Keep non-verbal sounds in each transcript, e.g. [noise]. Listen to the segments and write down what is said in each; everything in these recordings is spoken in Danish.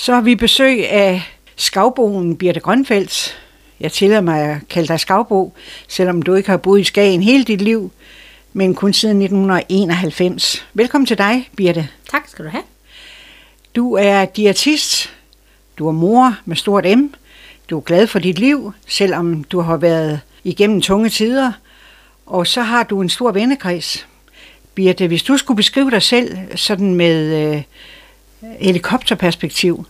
Så har vi besøg af skavboen Birte Grønfeldt. Jeg tillader mig at kalde dig skavbo, selvom du ikke har boet i Skagen hele dit liv, men kun siden 1991. Velkommen til dig, Birte. Tak skal du have. Du er diætist, du er mor med stort M, du er glad for dit liv, selvom du har været igennem tunge tider, og så har du en stor vennekreds. Birte, hvis du skulle beskrive dig selv sådan med øh, helikopterperspektiv,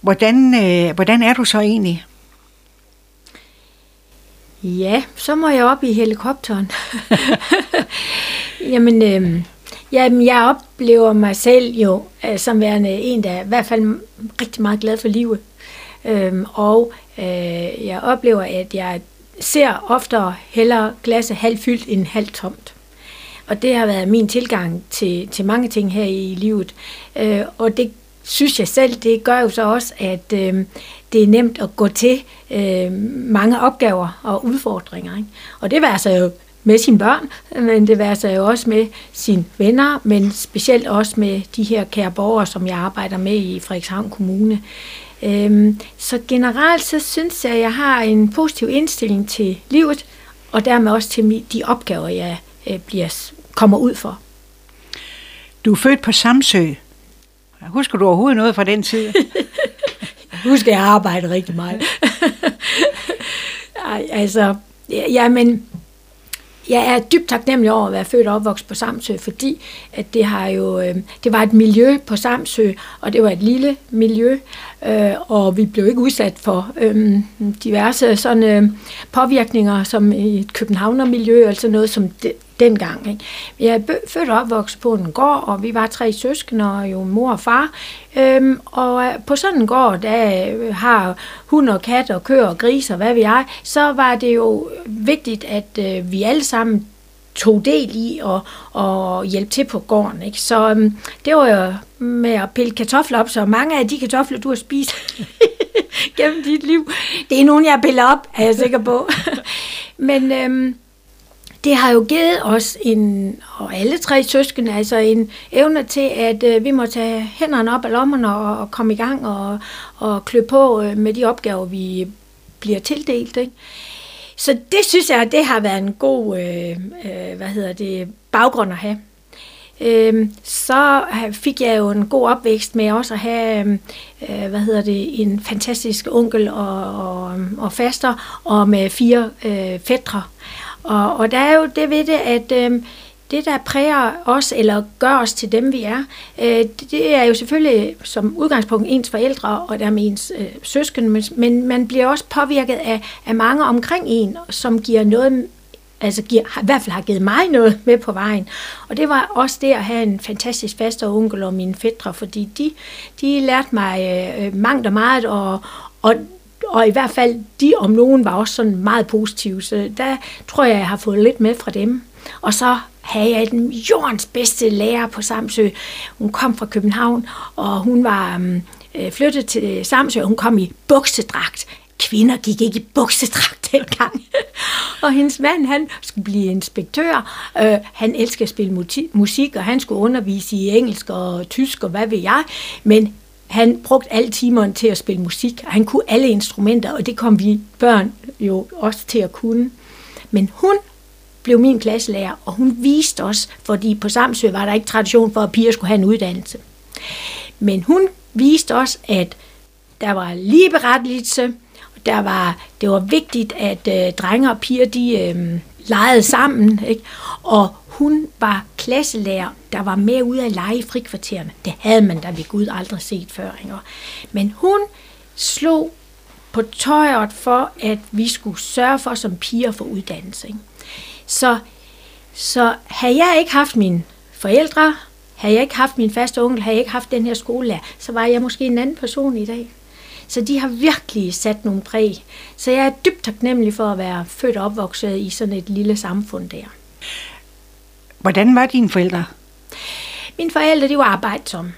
hvordan, øh, hvordan er du så egentlig? Ja, så må jeg op i helikopteren. [laughs] Jamen, øh, jamen, jeg oplever mig selv jo øh, som værende en, der er i hvert fald rigtig meget glad for livet. Øh, og øh, jeg oplever, at jeg ser oftere hellere glasset halvfyldt end halvt tomt. Og det har været min tilgang til, til mange ting her i livet. Øh, og det synes jeg selv, det gør jo så også, at øh, det er nemt at gå til øh, mange opgaver og udfordringer. Ikke? Og det var altså jo med sine børn, men det var så jo også med sine venner, men specielt også med de her kære borgere, som jeg arbejder med i Frederikshavn Kommune. Øhm, så generelt så synes jeg, at jeg har en positiv indstilling til livet, og dermed også til de opgaver, jeg øh, bliver, kommer ud for. Du er født på Samsø. Husker du overhovedet noget fra den tid? jeg [laughs] husker, jeg arbejder rigtig meget. [laughs] Ej, altså, ja, men jeg er dybt taknemmelig over at være født og opvokset på Samsø, fordi at det har jo øh, det var et miljø på Samsø, og det var et lille miljø, øh, og vi blev ikke udsat for øh, diverse sådan øh, påvirkninger som i et københavnermiljø, altså noget som det, dengang. Ikke? Jeg er født og opvokset på en gård, og vi var tre søskende, og jo mor og far. Øhm, og øh, på sådan en gård, der øh, har hund og kat og køer og gris og hvad vi er, så var det jo vigtigt, at øh, vi alle sammen tog del i og, og hjælpe til på gården. Ikke? Så øhm, det var jo med at pille kartofler op, så mange af de kartofler, du har spist [laughs] gennem dit liv, det er nogen, jeg piller op, er jeg sikker på. [laughs] Men øhm, det har jo givet os en, og alle tre søskende, altså en evne til, at øh, vi må tage hænderne op af lommerne og, og komme i gang og, og klø på øh, med de opgaver, vi bliver tildelt. Ikke? Så det synes jeg, det har været en god øh, øh, hvad hedder det, baggrund at have. Øh, så fik jeg jo en god opvækst med også at have øh, øh, hvad hedder det, en fantastisk onkel og, og, og faster, og med fire øh, fædre. Og, og der er jo det ved det, at øh, det, der præger os, eller gør os til dem, vi er, øh, det er jo selvfølgelig som udgangspunkt ens forældre og dermed ens øh, søsken, men, men man bliver også påvirket af, af mange omkring en, som giver noget altså giver, i hvert fald har givet mig noget med på vejen. Og det var også det at have en fantastisk faster onkel og mine fætter, fordi de, de lærte mig øh, øh mangt og meget, og, og og i hvert fald de om nogen var også sådan meget positive, så der tror jeg, jeg har fået lidt med fra dem. Og så havde jeg den jordens bedste lærer på Samsø. Hun kom fra København, og hun var mm, øh, flyttet til Samsø, og hun kom i buksedragt. Kvinder gik ikke i buksedragt dengang. [laughs] og hendes mand, han skulle blive inspektør. Øh, han elskede at spille musik, og han skulle undervise i engelsk og tysk og hvad ved jeg. Men han brugte alle timerne til at spille musik, og han kunne alle instrumenter, og det kom vi børn jo også til at kunne. Men hun blev min klasselærer, og hun viste os, fordi på Samsø var der ikke tradition for, at piger skulle have en uddannelse. Men hun viste os, at der var ligeberettigelse, der var, det var vigtigt, at øh, drenge og piger de øh, legede sammen, ikke? og hun var klasselærer, der var med ud at lege i frikvartererne. Det havde man da ved Gud aldrig set før. Ikke? Men hun slog på tøjet for, at vi skulle sørge for som piger for uddannelse. Ikke? Så, så havde jeg ikke haft mine forældre, havde jeg ikke haft min faste onkel, havde jeg ikke haft den her skolelærer, så var jeg måske en anden person i dag. Så de har virkelig sat nogle præg. Så jeg er dybt taknemmelig for at være født og opvokset i sådan et lille samfund der. Hvordan var dine forældre? Mine forældre, de var arbejdsomme.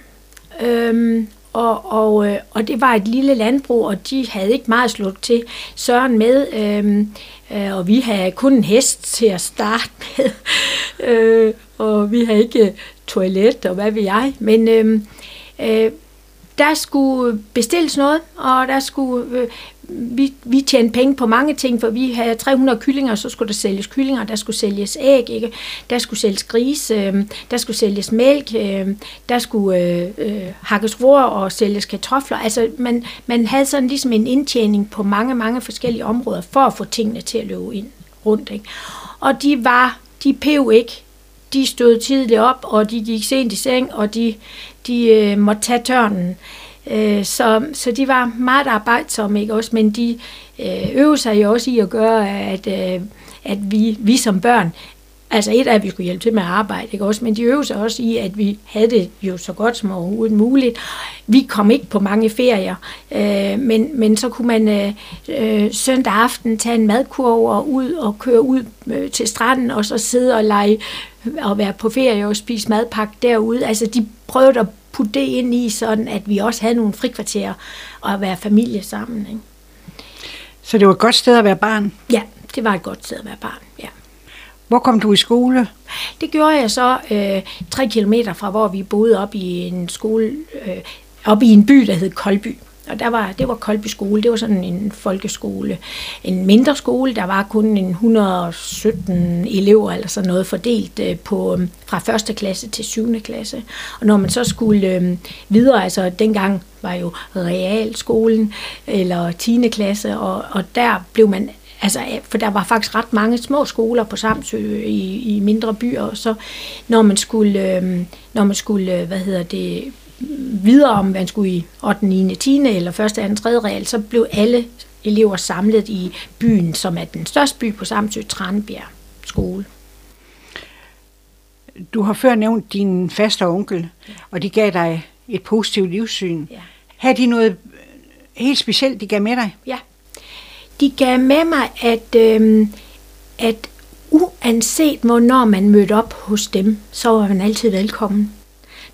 Øhm, og, og, øh, og det var et lille landbrug, og de havde ikke meget slået til Søren med. Øhm, øh, og vi havde kun en hest til at starte med. [laughs] øh, og vi havde ikke toilet og hvad ved jeg. Men øh, øh, der skulle øh, bestilles noget, og der skulle, øh, vi, vi tjente penge på mange ting, for vi havde 300 kyllinger, så skulle der sælges kyllinger, der skulle sælges æg, ikke? der skulle sælges gris, øh, der skulle sælges mælk, øh, der skulle øh, øh, hakkes ror og sælges kartofler. Altså man, man havde sådan ligesom en indtjening på mange, mange forskellige områder for at få tingene til at løbe ind rundt. Ikke? Og de var, de pev ikke de stod tidligt op, og de gik sent i seng, og de, de øh, måtte tage tørnen. Øh, så, så de var meget arbejdsomme, ikke også? Men de øh, øvede sig jo også i at gøre, at, øh, at vi, vi som børn, altså et af, at vi skulle hjælpe til med at arbejde, ikke også? Men de øvede sig også i, at vi havde det jo så godt som overhovedet muligt. Vi kom ikke på mange ferier, øh, men, men så kunne man øh, øh, søndag aften tage en madkurv og ud og køre ud øh, til stranden, og så sidde og lege og være på ferie og spise madpakke derude. Altså de prøvede at putte det ind i, sådan at vi også havde nogle frikvarterer og at være familie sammen. Ikke? Så det var et godt sted at være barn? Ja, det var et godt sted at være barn, ja. Hvor kom du i skole? Det gjorde jeg så øh, tre kilometer fra, hvor vi boede op i en skole, øh, op i en by, der hed Kolby. Og der var, det var Kolby skole, det var sådan en folkeskole, en mindre skole, der var kun en 117 elever eller sådan noget fordelt øh, på, øh, fra 1. klasse til 7. klasse. Og når man så skulle øh, videre, altså dengang var jo realskolen eller 10. klasse, og, og der blev man Altså, øh, for der var faktisk ret mange små skoler på Samsø i, i mindre byer, og så når man skulle, øh, når man skulle, hvad hedder det, videre om man skulle i 8., 9., 10. eller 1., 2., 3. real, så blev alle elever samlet i byen, som er den største by på Samsø, Tranbjerg skole. Du har før nævnt din faste onkel, og de gav dig et positivt livssyn. Ja. Har de noget helt specielt, de gav med dig? Ja. De gav med mig, at, øh, at uanset hvornår man mødte op hos dem, så var man altid velkommen.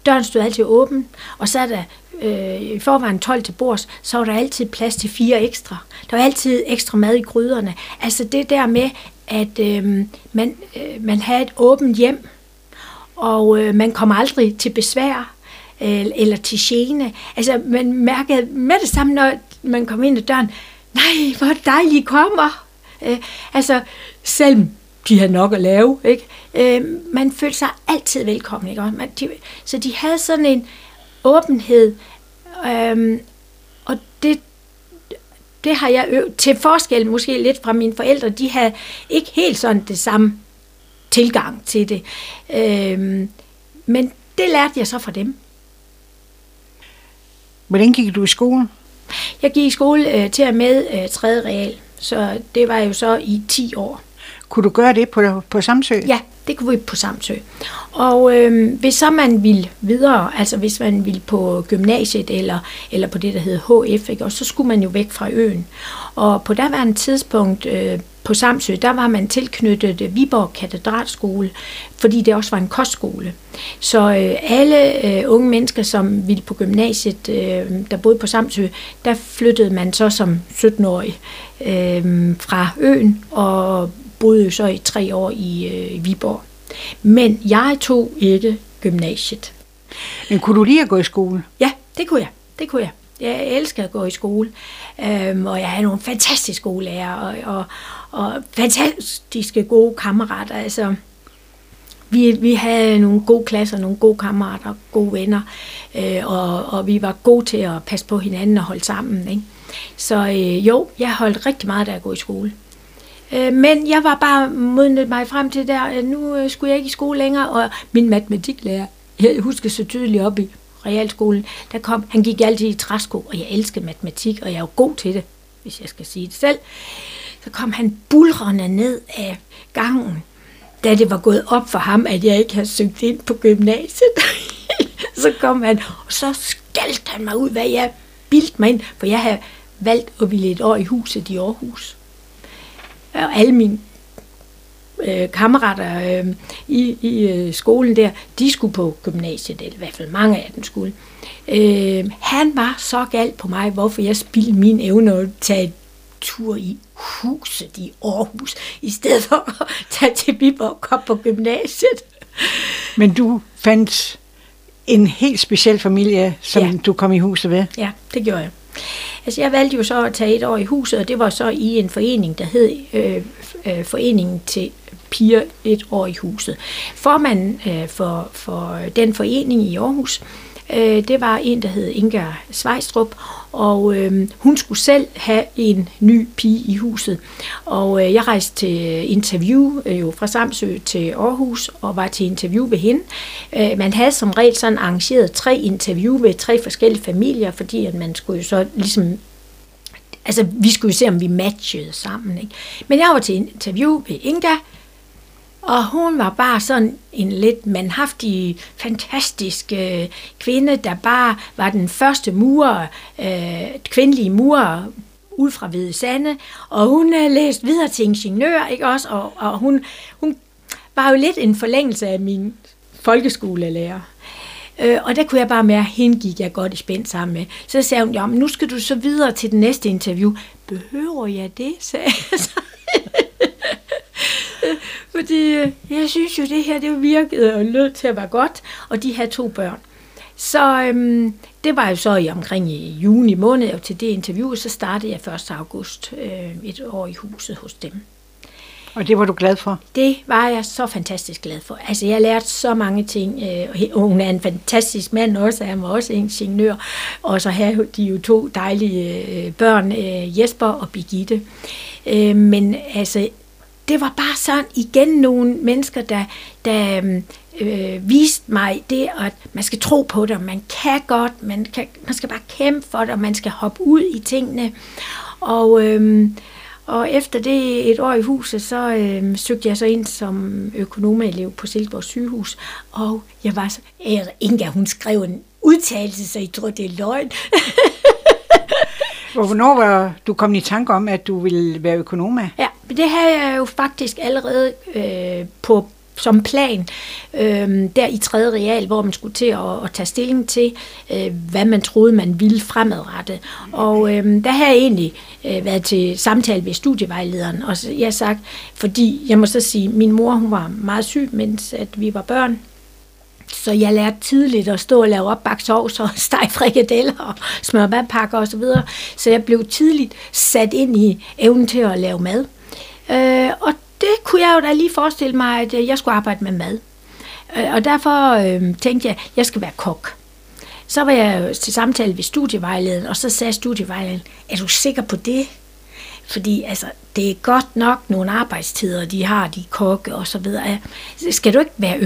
Døren stod altid åben, og så er der øh, i forvejen 12 til bords, så var der altid plads til fire ekstra. Der var altid ekstra mad i gryderne. Altså det der med, at øh, man, øh, man havde et åbent hjem, og øh, man kom aldrig til besvær øh, eller til gene. Altså man mærkede med det samme, når man kom ind ad døren, nej, hvor dejligt I kommer. Øh, altså selv de havde nok at lave. Ikke? Øh, man følte sig altid velkommen. Ikke? Man, de, så de havde sådan en åbenhed, øh, og det, det har jeg øvet, til forskel måske lidt fra mine forældre, de havde ikke helt sådan det samme tilgang til det. Øh, men det lærte jeg så fra dem. Hvordan gik du i skole? Jeg gik i skole øh, til at med øh, 3. real, så det var jo så i 10 år. Kunne du gøre det på, på Samsø? Ja, det kunne vi på Samsø. Og øh, hvis så man ville videre, altså hvis man ville på gymnasiet eller, eller på det, der hedder HF, ikke, og så skulle man jo væk fra øen. Og på daværende tidspunkt øh, på Samsø, der var man tilknyttet øh, Viborg Katedralskole, fordi det også var en kostskole. Så øh, alle øh, unge mennesker, som ville på gymnasiet, øh, der boede på Samsø, der flyttede man så som 17-årig øh, fra øen og boede jo så i tre år i øh, Viborg. Men jeg tog ikke gymnasiet. Men kunne du lige at gå i skole? Ja, det kunne jeg. Det kunne jeg. Jeg elsker at gå i skole, øhm, og jeg havde nogle fantastiske skolelærer og, og, og fantastiske gode kammerater. Altså, vi, vi havde nogle gode klasser, nogle gode kammerater, gode venner, øh, og, og vi var gode til at passe på hinanden og holde sammen. Ikke? Så øh, jo, jeg holdt rigtig meget af at gå i skole. Øh, men jeg var bare modnet mig frem til der, nu øh, skulle jeg ikke i skole længere, og min matematiklærer, jeg husker så tydeligt op i realskolen, der kom, han gik altid i træsko, og jeg elskede matematik, og jeg er jo god til det, hvis jeg skal sige det selv. Så kom han bulrende ned af gangen, da det var gået op for ham, at jeg ikke havde søgt ind på gymnasiet. [laughs] så kom han, og så skældte han mig ud, hvad jeg bildte mig ind, for jeg havde valgt at ville et år i huset i Aarhus og alle mine øh, kammerater øh, i, i øh, skolen der, de skulle på gymnasiet, eller i hvert fald mange af dem skulle. Øh, han var så galt på mig, hvorfor jeg spildte min evne at tage tur i huset i Aarhus, i stedet for at tage til Viborg og komme på gymnasiet. Men du fandt en helt speciel familie, som Ja. du kom i huset ved. Ja, det gjorde jeg. Altså jeg valgte jo så at tage et år i huset, og det var så i en forening, der hed øh, øh, Foreningen til Piger et år i huset. Formanden øh, for, for den forening i Aarhus, øh, øh, det var en, der hed Inga Svejstrup, og øh, hun skulle selv have en ny pige i huset. Og øh, jeg rejste til interview øh, jo fra Samsø til Aarhus, og var til interview ved hende. Øh, man havde som regel sådan arrangeret tre interview ved tre forskellige familier, fordi at man skulle jo så ligesom altså, vi skulle jo se, om vi matchede sammen. Ikke? Men jeg var til interview ved Inga, og hun var bare sådan en lidt manhaftig, fantastisk øh, kvinde, der bare var den første murer, øh, kvindelige murer ud fra Hvide Sande, og hun øh, læste videre til ingeniør, ikke også? Og, og hun, hun var jo lidt en forlængelse af min folkeskolelærer. Øh, og der kunne jeg bare mærke, at hende gik jeg godt i spændt sammen med. Så sagde hun, ja, men nu skal du så videre til det næste interview. Behøver jeg det, sagde jeg så. Fordi øh, jeg synes jo, det her det virkede og lød til at være godt, og de havde to børn. Så øhm, det var jo så i omkring i juni måned, og til det interview, så startede jeg 1. august øh, et år i huset hos dem. Og det var du glad for? Det var jeg så fantastisk glad for. Altså, jeg lærte så mange ting, øh, og hun er en fantastisk mand også, han var også ingeniør, og så havde de jo to dejlige øh, børn, Jesper og Birgitte. Men altså, det var bare sådan igen nogle mennesker, der, der øhm, øh, viste mig det, at man skal tro på det, og man kan godt, man, kan, man skal bare kæmpe for det, og man skal hoppe ud i tingene. Og, øh, og efter det et år i huset, så øh, søgte jeg så ind som økonomelev på Silkeborg sygehus, og jeg var så, Inga, hun skrev en udtalelse, så I tror, det er løgn. [laughs] Og Hvornår var du kommet i tanke om, at du ville være økonom? Ja, det havde jeg jo faktisk allerede øh, på som plan øh, der i 3. real, hvor man skulle til at, at tage stilling til, øh, hvad man troede, man ville fremadrette. Og øh, der har jeg egentlig øh, været til samtale ved studievejlederen, og så, jeg har sagt, fordi jeg må så sige, min mor hun var meget syg, mens at vi var børn, så jeg lærte tidligt at stå og lave opbagt sovs og [laughs] stege frikadeller og smørbandpakker og så videre. Så jeg blev tidligt sat ind i evnen til at lave mad. Øh, og det kunne jeg jo da lige forestille mig, at jeg skulle arbejde med mad. Øh, og derfor øh, tænkte jeg, at jeg skal være kok. Så var jeg til samtale ved studievejlederen, og så sagde studievejlederen, er du sikker på det? Fordi altså, det er godt nok nogle arbejdstider, de har, de kokke og så videre. Skal du ikke være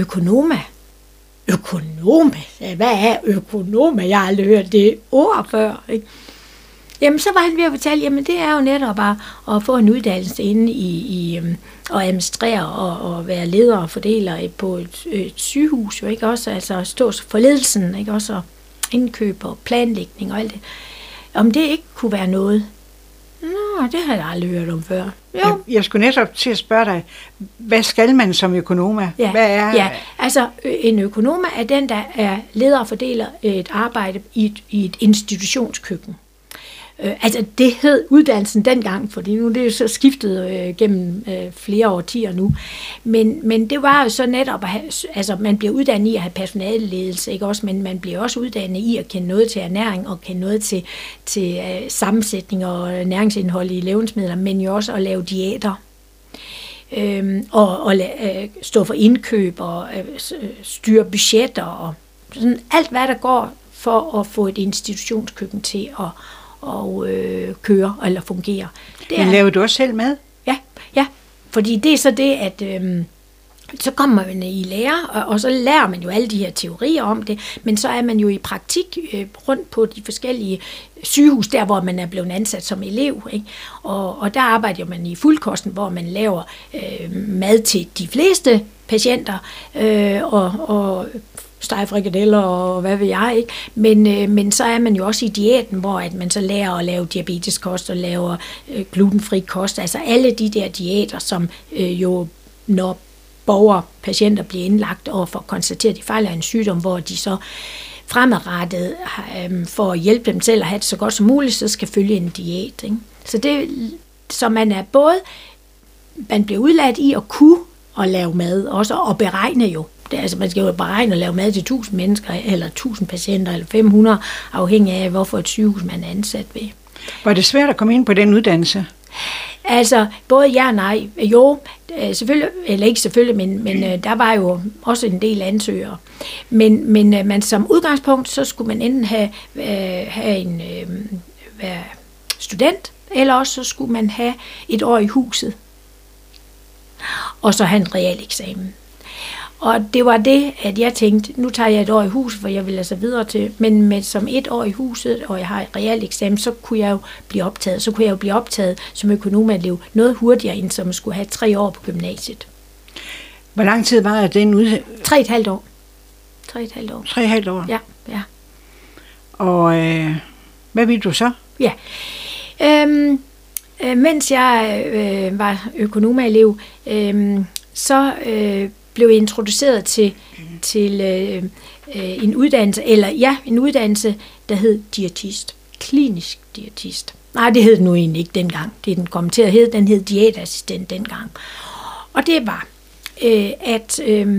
økonoma? Økonome? Hvad er økonome? Jeg har aldrig hørt det ord før. Ikke? Jamen, så var han ved at fortælle, jamen det er jo netop bare at få en uddannelse inde i, i øhm, og at administrere og, og være leder og fordeler på et, et sygehus, jo ikke også? Altså at stå for ledelsen, ikke også? Og indkøb og planlægning og alt det. Om det ikke kunne være noget. Nå, det har jeg aldrig hørt om før. Jo, Jeg, jeg skulle netop til at spørge dig, hvad skal man som økonom? Ja, Hvad er, ja, altså en økonom er den, der er leder og fordeler et arbejde i et, i et institutionskøkken. Øh, altså det hed uddannelsen dengang, fordi nu det er jo så skiftet øh, gennem øh, flere årtier nu. Men, men det var jo så netop, at have, altså man bliver uddannet i at have personaleledelse, ikke også, men man bliver også uddannet i at kende noget til ernæring og kende noget til, til øh, sammensætning og øh, næringsindhold i levnedsmidler, men jo også at lave diæter øhm, og, og la- øh, stå for indkøb og øh, øh styre budgetter og sådan alt, hvad der går for at få et institutionskøkken til at og, øh, køre eller fungere. Det Men laver du også selv mad? Ja, ja, fordi det er så det, at øhm, så kommer man i lære, og, og så lærer man jo alle de her teorier om det, men så er man jo i praktik øh, rundt på de forskellige sygehus, der hvor man er blevet ansat som elev. Ikke? Og, og der arbejder man i fuldkosten, hvor man laver øh, mad til de fleste patienter, øh, og, og stegfrikadeller og hvad ved jeg, ikke? Men, øh, men så er man jo også i diæten, hvor at man så lærer at lave diabeteskost og laver øh, glutenfri kost. Altså alle de der diæter, som øh, jo når borgere, patienter bliver indlagt og får konstateret, at de fejler en sygdom, hvor de så fremadrettet øh, for at hjælpe dem selv at have det så godt som muligt, så skal følge en diæt. Ikke? Så, det, så man er både, man bliver udladt i at kunne og lave mad, også og beregne jo. Det altså man skal jo beregne at lave mad til 1000 mennesker, eller 1000 patienter, eller 500, afhængig af, hvorfor et sygehus man er ansat ved. Var det svært at komme ind på den uddannelse? Altså, både ja og nej. Jo, øh, selvfølgelig, eller ikke selvfølgelig, men, men øh, der var jo også en del ansøgere. Men, men øh, man som udgangspunkt, så skulle man enten have, have en være student, eller også så skulle man have et år i huset. Og så have en real eksamen. Og det var det, at jeg tænkte, nu tager jeg et år i huset, for jeg vil altså videre til, men med som et år i huset, og jeg har et reelt eksamen, så kunne jeg jo blive optaget. Så kunne jeg jo blive optaget som økonomelev noget hurtigere, end som skulle have tre år på gymnasiet. Hvor lang tid var den ude? Tre et halvt år. Tre et halvt år. Tre et halvt år? Ja, ja. Og øh, hvad vil du så? Ja. Øhm, øh, mens jeg øh, var økonomelev, øh, så øh, blev introduceret til, til øh, øh, en uddannelse, eller ja, en uddannelse, der hed diætist. Klinisk diætist. Nej, det hed den nu egentlig ikke dengang. Det er den kom til at hedde. Den hed diætassistent dengang. Og det var, øh, at øh,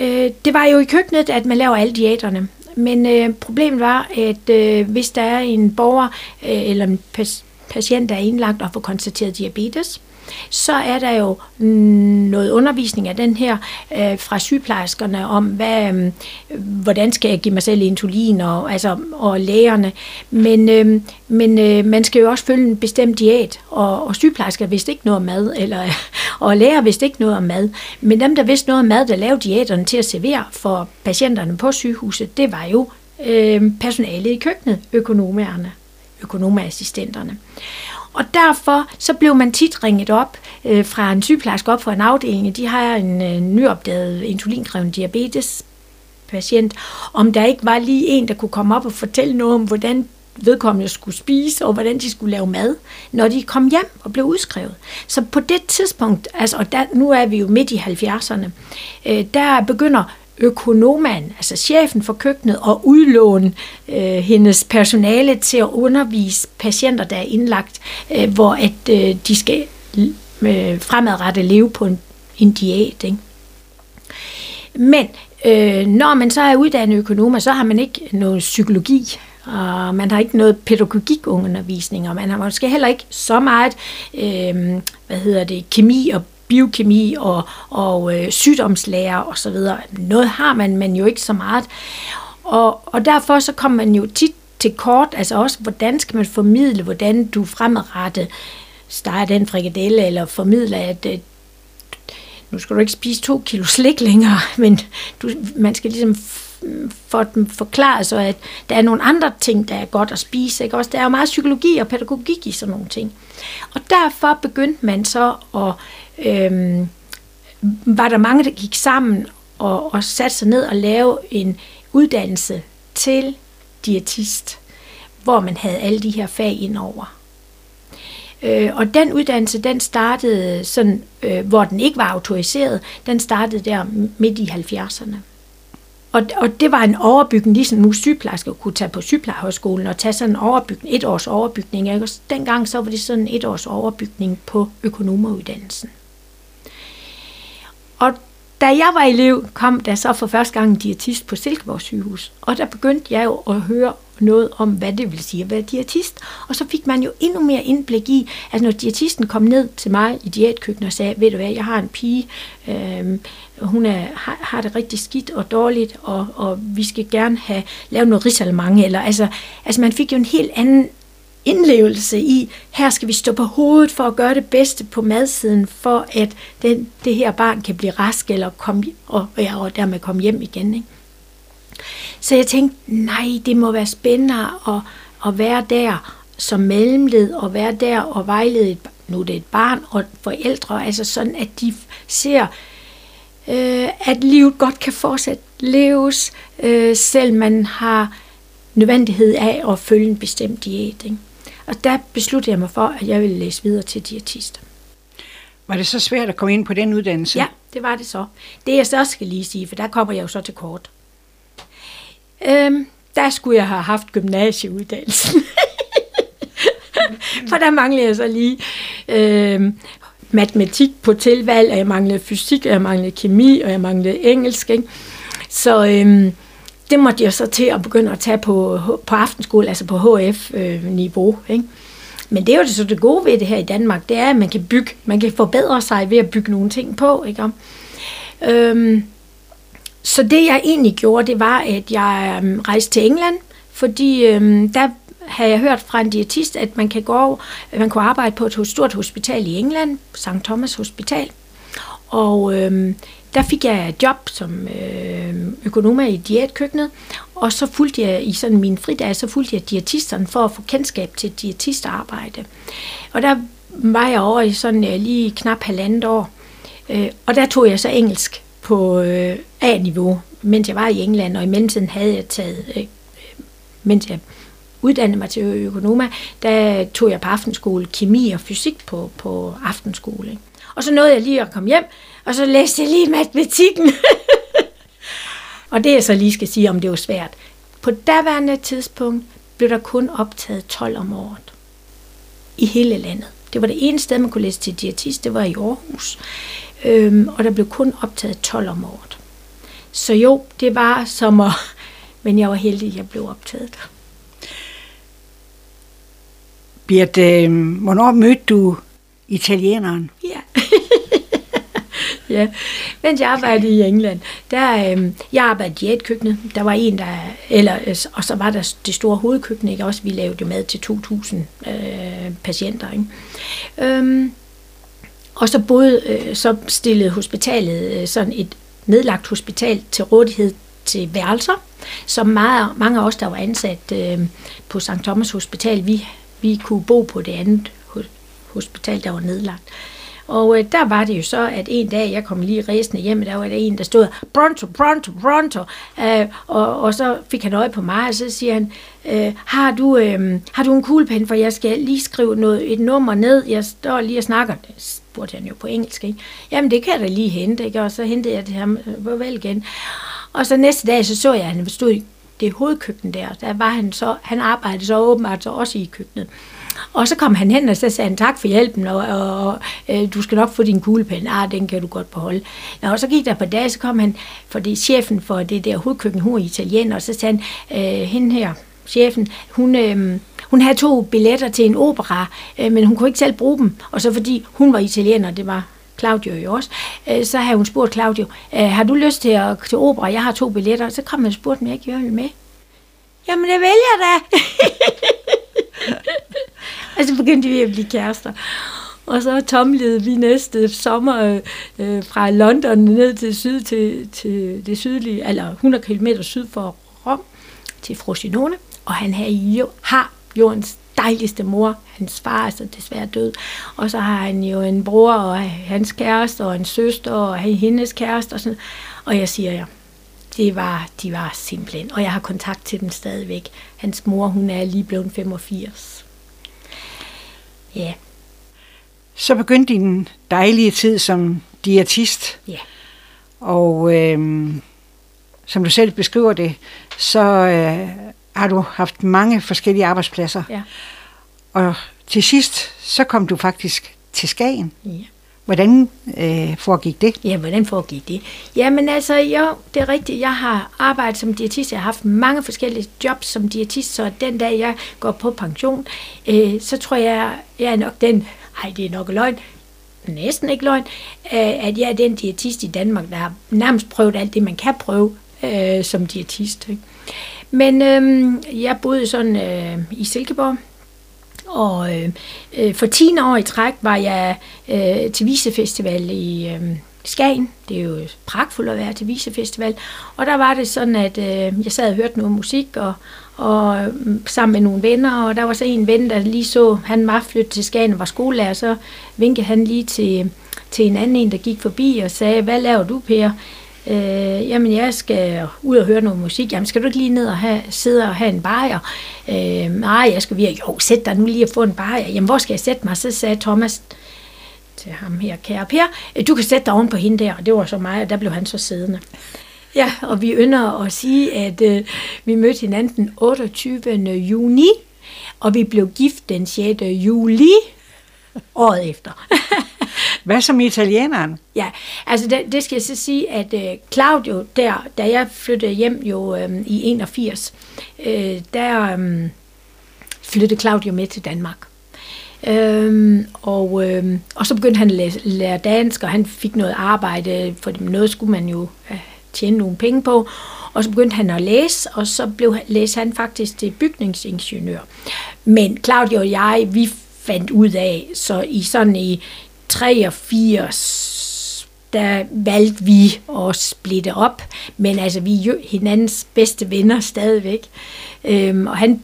øh, det var jo i køkkenet, at man laver alle diæterne. Men øh, problemet var, at øh, hvis der er en borger øh, eller en patient, der er indlagt og får konstateret diabetes, så er der jo noget undervisning af den her øh, fra sygeplejerskerne om, hvad, øh, hvordan skal jeg give mig selv insulin og, altså, og lægerne. Men, øh, men øh, man skal jo også følge en bestemt diæt, og, og sygeplejersker vidste ikke noget om mad, eller, [laughs] og læger vidste ikke noget om mad. Men dem, der vidste noget om mad, der lavede diæterne til at servere for patienterne på sygehuset, det var jo øh, personalet i køkkenet, økonomerne, økonomassistenterne. Og derfor så blev man tit ringet op øh, fra en sygeplejerske op fra en afdeling. De har en øh, nyopdaget insulinkrævende diabetes patient, om der ikke var lige en, der kunne komme op og fortælle noget om, hvordan vedkommende skulle spise, og hvordan de skulle lave mad, når de kom hjem og blev udskrevet. Så på det tidspunkt, altså, og der, nu er vi jo midt i 70'erne, øh, der begynder økonomen, altså chefen for køkkenet, og udlåne øh, hendes personale til at undervise patienter, der er indlagt, øh, hvor at øh, de skal øh, fremadrettet leve på en, en diæt. Ikke? Men øh, når man så er uddannet økonomer, så har man ikke noget psykologi, og man har ikke noget pædagogikundervisning, og man har måske heller ikke så meget øh, hvad hedder det, kemi og biokemi og, og øh, sygdomslære og så videre. Noget har man, men jo ikke så meget. Og, og derfor så kommer man jo tit til kort, altså også, hvordan skal man formidle, hvordan du fremadrettet steger den frikadelle, eller formidler, at øh, nu skal du ikke spise to kilo slik længere, [laughs] men du, man skal ligesom for dem forklare så, at der er nogle andre ting, der er godt at spise. Ikke? Også, der er jo meget psykologi og pædagogik i sådan nogle ting. Og derfor begyndte man så at øhm, var der mange, der gik sammen og, og satte sig ned og lave en uddannelse til diætist, hvor man havde alle de her fag indover. Øh, og den uddannelse, den startede sådan, øh, hvor den ikke var autoriseret, den startede der midt i 70'erne. Og, og det var en overbygning, ligesom nu sygeplejersker kunne tage på sygeplejerhøjskolen og tage sådan en overbygning, et års overbygning. Ikke? Og dengang så var det sådan et års overbygning på økonomeruddannelsen. Og da jeg var elev, kom der så for første gang en diætist på Silkeborg sygehus. Og der begyndte jeg jo at høre noget om, hvad det vil sige at være diætist. Og så fik man jo endnu mere indblik i, at når diætisten kom ned til mig i diætkøkkenet og sagde, ved du hvad, jeg har en pige, øh, hun er, har, har det rigtig skidt og dårligt, og, og vi skal gerne have lavet noget risalemang. Eller, altså, altså man fik jo en helt anden indlevelse i, her skal vi stå på hovedet for at gøre det bedste på madsiden, for at den, det her barn kan blive rask eller komme, og, ja, og dermed komme hjem igen. Ikke? Så jeg tænkte, nej, det må være spændende at, at være der som mellemled, og være der og vejlede, et, nu er det et barn og forældre, altså sådan, at de ser, øh, at livet godt kan fortsat leves, øh, selv man har nødvendighed af at følge en bestemt diæt. Ikke? Og der besluttede jeg mig for, at jeg ville læse videre til diætist. Var det så svært at komme ind på den uddannelse? Ja, det var det så. Det jeg så skal lige sige, for der kommer jeg jo så til kort. Øhm, der skulle jeg have haft gymnasieuddannelsen. [laughs] for der manglede jeg så lige øhm, matematik på tilvalg, og jeg manglede fysik, og jeg manglede kemi, og jeg manglede engelsk. Ikke? Så øhm, det måtte jeg så til at begynde at tage på, på aftenskole, altså på HF-niveau. Øh, ikke? Men det er jo det, så det gode ved det her i Danmark, det er, at man kan bygge, man kan forbedre sig ved at bygge nogle ting på. Ikke? Øhm, så det jeg egentlig gjorde, det var, at jeg øhm, rejste til England, fordi øhm, der havde jeg hørt fra en diætist, at man kan gå, at man kunne arbejde på et stort hospital i England, St. Thomas Hospital. Og øhm, der fik jeg et job som øh, økonomer i diætkøkkenet, og så fulgte jeg i sådan min fridag, så fulgte jeg diætisterne for at få kendskab til diætistarbejde. Og der var jeg over i sådan øh, lige knap halvandet år, øh, og der tog jeg så engelsk på øh, A-niveau, mens jeg var i England, og i mellemtiden havde jeg taget, øh, øh mens jeg uddannede mig til økonoma, der tog jeg på aftenskole kemi og fysik på, på aftenskole. Ikke? Og så nåede jeg lige at komme hjem, og så læste jeg lige matematikken. [laughs] og det jeg så lige skal sige, om det var svært. På daværende tidspunkt blev der kun optaget 12 om året. I hele landet. Det var det eneste sted, man kunne læse til diætist, det var i Aarhus. Øhm, og der blev kun optaget 12 om året. Så jo, det var som at... [laughs] Men jeg var heldig, at jeg blev optaget. Birte, øh, hvornår mødte du italieneren? Ja ja, mens jeg arbejdede i England, der, øh, jeg arbejdede i et køkkenet. Der var en, der, eller, øh, og så var der det store hovedkøkken, ikke? Også vi lavede jo mad til 2.000 øh, patienter, ikke? Øhm, og så både, øh, så stillede hospitalet øh, sådan et nedlagt hospital til rådighed til værelser, som meget, mange af os, der var ansat øh, på St. Thomas Hospital, vi, vi kunne bo på det andet hospital, der var nedlagt. Og øh, der var det jo så, at en dag, jeg kom lige ræsende hjem, der var der en, der stod, pronto, pronto, pronto, Øh, og, og så fik han øje på mig, og så siger han, øh, har, du, øh, har du en kuglepen, for jeg skal lige skrive noget, et nummer ned, jeg står lige og snakker. Det spurgte han jo på engelsk, ikke? Jamen, det kan jeg da lige hente, ikke? Og så hentede jeg det ham, øh, hvor vel igen. Og så næste dag, så så jeg, at han stod i det hovedkøkken der. Der var han så, han arbejdede så åbenbart så også i køkkenet. Og så kom han hen, og så sagde han tak for hjælpen, og, og, og øh, du skal nok få din kuglepen. Ah, den kan du godt beholde. Nå, og så gik der på dag, så kom han, fordi chefen for det der hovedkøkken, hun er italiener, og så sagde han, øh, hende her, chefen, hun, øh, hun havde to billetter til en opera, øh, men hun kunne ikke selv bruge dem. Og så fordi hun var italiener, det var Claudio jo også, øh, så havde hun spurgt Claudio, øh, har du lyst til at til opera? Jeg har to billetter. Så kom han og spurgte, om jeg ikke ville med. Jamen, det vælger da. [laughs] og så begyndte vi at blive kærester. Og så tomlede vi næste sommer øh, øh, fra London ned til syd til, til det sydlige, eller 100 km syd for Rom, til Frosinone. Og han havde jo, har jordens dejligste mor. Hans far er så desværre død. Og så har han jo en bror og hans kæreste og en søster og hendes kæreste. Og, sådan. og jeg siger ja, det var, de var simpelthen. Og jeg har kontakt til dem stadigvæk. Hans mor, hun er lige blevet 85. Ja. Så begyndte din dejlige tid som diætist. Ja. Og øhm, som du selv beskriver det, så øh, har du haft mange forskellige arbejdspladser. Ja. Og til sidst, så kom du faktisk til Skagen. Ja. Hvordan øh, foregik det? Ja, hvordan foregik det? Jamen altså, jo, det er rigtigt. Jeg har arbejdet som diætist. Jeg har haft mange forskellige jobs som diætist, så den dag, jeg går på pension, øh, så tror jeg, jeg er nok den, ej, det er nok løgn, næsten ikke løgn, øh, at jeg er den diætist i Danmark, der har nærmest prøvet alt det, man kan prøve øh, som diætist. Ikke? Men øh, jeg boede sådan øh, i Silkeborg, og øh, øh for 10 år i træk var jeg øh, til Visefestival i øh, Skagen. Det er jo pragtfuldt at være til Visefestival. Og der var det sådan, at øh, jeg sad og hørte noget musik, og, og mm, sammen med nogle venner, og der var så en ven, der lige så, han var flyttet til Skagen og var skolelærer, så vinkede han lige til, til en anden en, der gik forbi og sagde, hvad laver du, Per? Øh, jamen, jeg skal ud og høre noget musik. Jamen, skal du ikke lige ned og have, sidde og have en bajer? Øh, nej, jeg skal virkelig, jo, sæt dig nu lige og få en bajer. Jamen, hvor skal jeg sætte mig? Så sagde Thomas til ham her, kære Per, øh, du kan sætte dig oven på hende der. Og det var så mig, og der blev han så siddende. Ja, og vi ynder at sige, at øh, vi mødte hinanden den 28. juni, og vi blev gift den 6. juli året efter. [laughs] Hvad som italieneren? Ja, altså det, det skal jeg så sige, at øh, Claudio der, da jeg flyttede hjem jo øh, i 81, øh, der øh, flyttede Claudio med til Danmark. Øhm, og, øhm, og så begyndte han at lære, lære dansk, og han fik noget arbejde, for noget skulle man jo øh, tjene nogle penge på. Og så begyndte han at læse, og så blev, læste han faktisk til bygningsingeniør. Men Claudio og jeg, vi fandt ud af, så i sådan i 83, der valgte vi at splitte op, men altså vi er jo hinandens bedste venner stadigvæk. Øhm, og han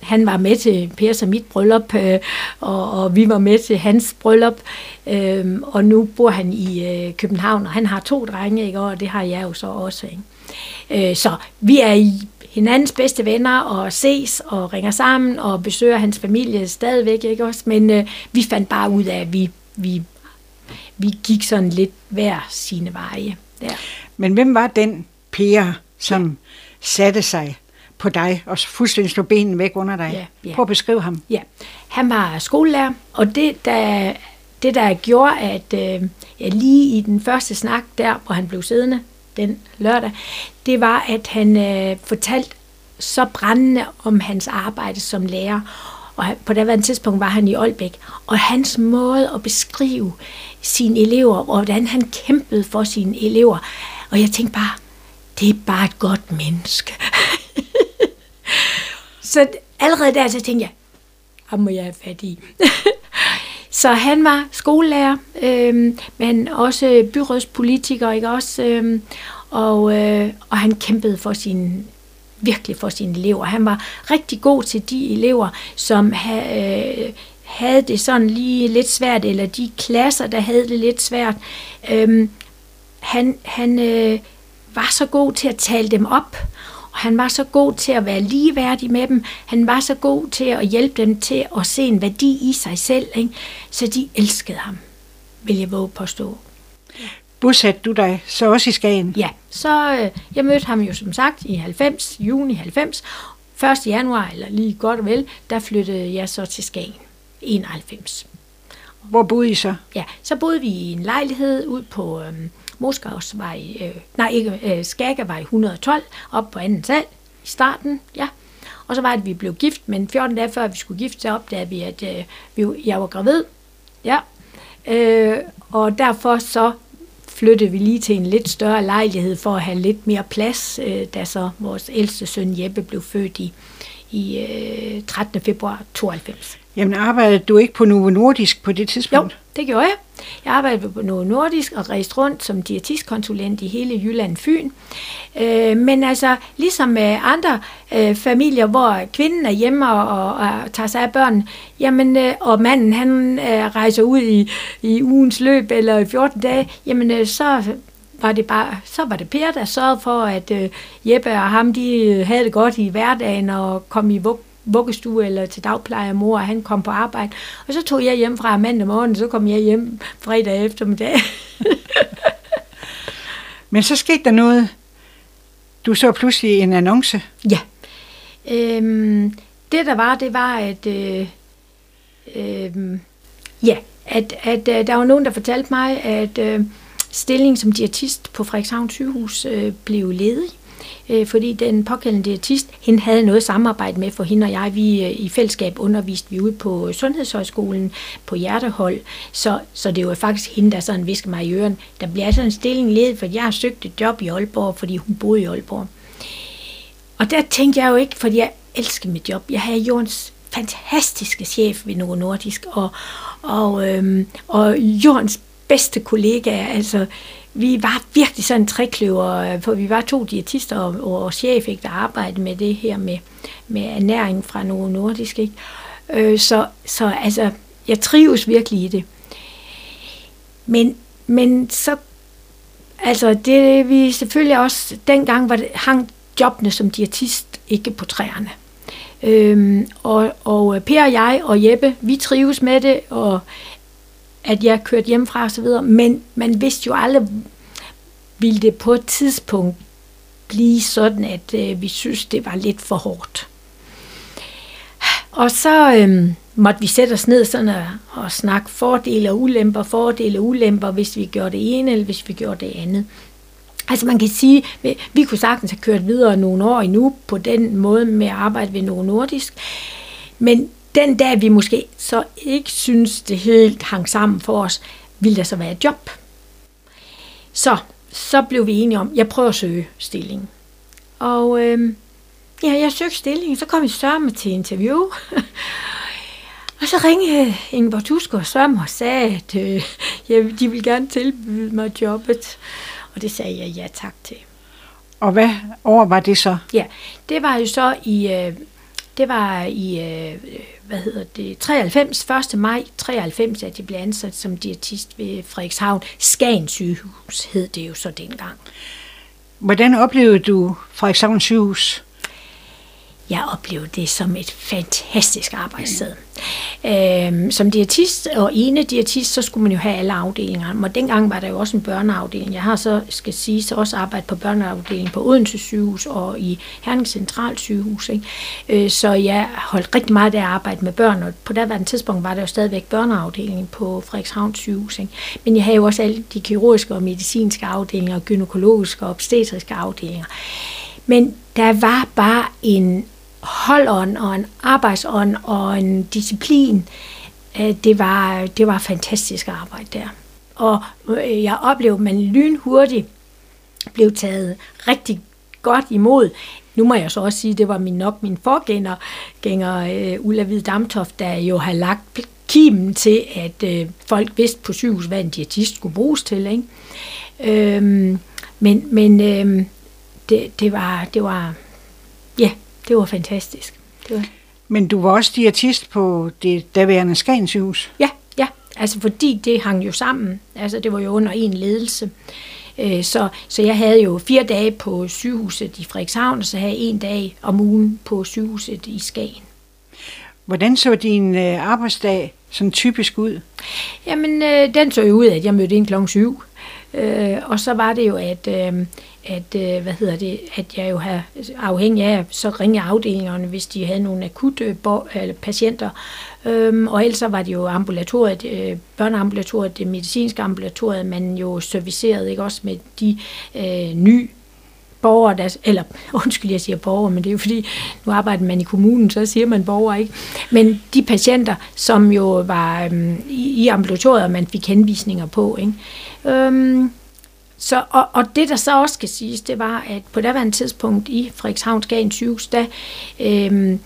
han var med til Pers og mit bryllup, øh, og, og vi var med til hans bryllup, øh, og nu bor han i øh, København, og han har to drenge, ikke? og det har jeg jo så også. Ikke? Øh, så vi er i hinandens bedste venner, og ses og ringer sammen, og besøger hans familie stadigvæk, ikke også? Men øh, vi fandt bare ud af, at vi, vi, vi gik sådan lidt hver sine veje. Ja. Men hvem var den Per, som ja. satte sig på dig og fuldstændig slå benene væk under dig. Ja, ja. Prøv at beskrive ham. Ja, han var skolelærer, og det der, det der gjorde, at øh, ja, lige i den første snak der, hvor han blev siddende den lørdag, det var, at han øh, fortalte så brændende om hans arbejde som lærer. Og på det tidspunkt var han i Aalbæk. Og hans måde at beskrive sine elever, og hvordan han kæmpede for sine elever. Og jeg tænkte bare, det er bare et godt menneske. [laughs] så allerede der, så tænkte jeg, ham må jeg have fat i. [laughs] så han var skolelærer, øh, men også byrådspolitiker, ikke også? Øh, og, øh, og han kæmpede for sin virkelig for sine elever. Han var rigtig god til de elever, som ha, øh, havde det sådan lige lidt svært, eller de klasser, der havde det lidt svært. Øh, han han øh, var så god til at tale dem op, og han var så god til at være ligeværdig med dem. Han var så god til at hjælpe dem til at se en værdi i sig selv. Ikke? Så de elskede ham, vil jeg våge påstå. Bosatte du dig så også i Skagen? Ja, så øh, jeg mødte ham jo som sagt i 90, juni 90. 1. januar, eller lige godt og vel, der flyttede jeg så til Skagen. 91. Hvor boede I så? Ja, så boede vi i en lejlighed ud på øhm, Moskavsvej, øh, nej ikke, øh, Skagavej 112, op på anden sal i starten, ja. Og så var det, at vi blev gift, men 14 dage før vi skulle gifte, så opdagede vi, at øh, vi, jeg var gravid. Ja. Øh, og derfor så flyttede vi lige til en lidt større lejlighed for at have lidt mere plads, øh, da så vores ældste søn Jeppe blev født i, i øh, 13. februar 92. Jamen arbejdede du ikke på Novo Nordisk på det tidspunkt? Jo, det gjorde jeg. Jeg arbejdede på Novo Nordisk og rejste rundt som diætistkonsulent i hele Jylland Fyn. Øh, men altså, ligesom med andre øh, familier, hvor kvinden er hjemme og, og, og tager sig af børn, jamen, øh, og manden han øh, rejser ud i, i ugens løb eller i 14 dage, jamen øh, så var det bare, så var det Per, der sørgede for, at øh, Jeppe og ham, de havde det godt i hverdagen og kom i vug, vuggestue eller til dagpleje mor, og han kom på arbejde. Og så tog jeg hjem fra mandag morgen, så kom jeg hjem fredag eftermiddag. [laughs] Men så skete der noget. Du så pludselig en annonce. Ja. Øhm, det der var, det var, at øh, øh, ja, at, at øh, der var nogen, der fortalte mig, at øh, stillingen som diætist på Frederikshavn sygehus øh, blev ledig øh, fordi den pågældende diætist, hende havde noget samarbejde med, for hende og jeg, vi øh, i fællesskab underviste vi ude på Sundhedshøjskolen på hjertehold, så, så det var faktisk hende, der sådan viskede mig i øren, der bliver sådan en stilling ledet, for jeg har søgt et job i Aalborg, fordi hun boede i Aalborg. Og der tænkte jeg jo ikke, fordi jeg elsker mit job. Jeg havde Jordens fantastiske chef ved Novo Nordisk, og, og, øhm, og Jordens bedste kollegaer, altså vi var virkelig sådan en trekløver, for vi var to diætister og, og chef, ikke, der arbejdede med det her med, med ernæring fra nogle Nordisk. Ikke? Øh, så, så altså, jeg trives virkelig i det. Men, men så, altså det vi selvfølgelig også, dengang var det, hang jobbene som diætist ikke på træerne. Øhm, og, og Per og jeg og Jeppe, vi trives med det, og at jeg kørte hjemmefra og så videre, men man vidste jo aldrig, ville det på et tidspunkt blive sådan, at øh, vi synes, det var lidt for hårdt. Og så øh, måtte vi sætte os ned sådan og, og snakke fordele og ulemper, fordele og ulemper, hvis vi gjorde det ene, eller hvis vi gjorde det andet. Altså man kan sige, vi, vi kunne sagtens have kørt videre nogle år endnu på den måde med at arbejde ved Novo Nordisk. Men den dag, vi måske så ikke synes, det helt hang sammen for os, ville der så være et job. Så, så blev vi enige om, jeg prøver at søge stillingen. Og øh, ja, jeg søgte stillingen, så kom vi sørme til interview. [laughs] og så ringede Ingeborg Tusk og sørme og sagde, at øh, ja, de ville gerne tilbyde mig jobbet. Og det sagde jeg ja tak til. Og hvad år var det så? Ja, det var jo så i, øh, det var i, øh, hvad hedder det, 93, 1. maj 93, at de blev ansat som diætist ved Frederikshavn. Skagen sygehus hed det jo så dengang. Hvordan oplevede du Frederikshavn sygehus? Jeg oplevede det som et fantastisk arbejdssted. Øhm, som diætist og ene diætist, så skulle man jo have alle afdelinger. Og dengang var der jo også en børneafdeling. Jeg har så, skal sige, så også arbejdet på børneafdelingen på Odense sygehus og i Herning Central sygehus. Ikke? Øh, så jeg holdt rigtig meget af at arbejde med børn, og på daværende tidspunkt var der jo stadigvæk børneafdelingen på Frederikshavn sygehus. Ikke? Men jeg havde jo også alle de kirurgiske og medicinske afdelinger, gynækologiske og obstetriske afdelinger. Men der var bare en holdånd og en arbejdsånd og en disciplin. Øh, det var, det var fantastisk arbejde der. Og øh, jeg oplevede, at man lynhurtigt blev taget rigtig godt imod. Nu må jeg så også sige, at det var min nok min forgænger, gænger, uh, Ulla Hvide Damtoft, der jo har lagt kimen til, at uh, folk vidste på sygehus, hvad en diætist skulle bruges til. Ikke? Øhm, men men øhm, det, det, var, det var, det var fantastisk. Det var... Men du var også diætist på det daværende Skagenshus? Ja, ja. Altså fordi det hang jo sammen. Altså det var jo under en ledelse. Øh, så, så jeg havde jo fire dage på sygehuset i Frederikshavn, og så havde jeg en dag om ugen på sygehuset i Skagen. Hvordan så din øh, arbejdsdag sådan typisk ud? Jamen, øh, den så jo ud, at jeg mødte ind klokken syv. Øh, og så var det jo, at, øh, at, øh, hvad hedder det, at jeg jo har afhængig af, så ringe afdelingerne, hvis de havde nogle akutte øh, eller patienter. Øhm, og ellers var det jo ambulatoriet, øh, børneambulatoriet, det medicinske ambulatoriet, man jo servicerede, ikke også med de øh, nye borgere, der, eller [laughs] undskyld, jeg siger borgere, men det er jo fordi, nu arbejder man i kommunen, så siger man borgere, ikke? Men de patienter, som jo var øhm, i, i ambulatoriet, man fik henvisninger på, ikke? Øhm, så, og, og det, der så også skal siges, det var, at på daværende tidspunkt i Frederikshavns Gagen sygehus, der øhm,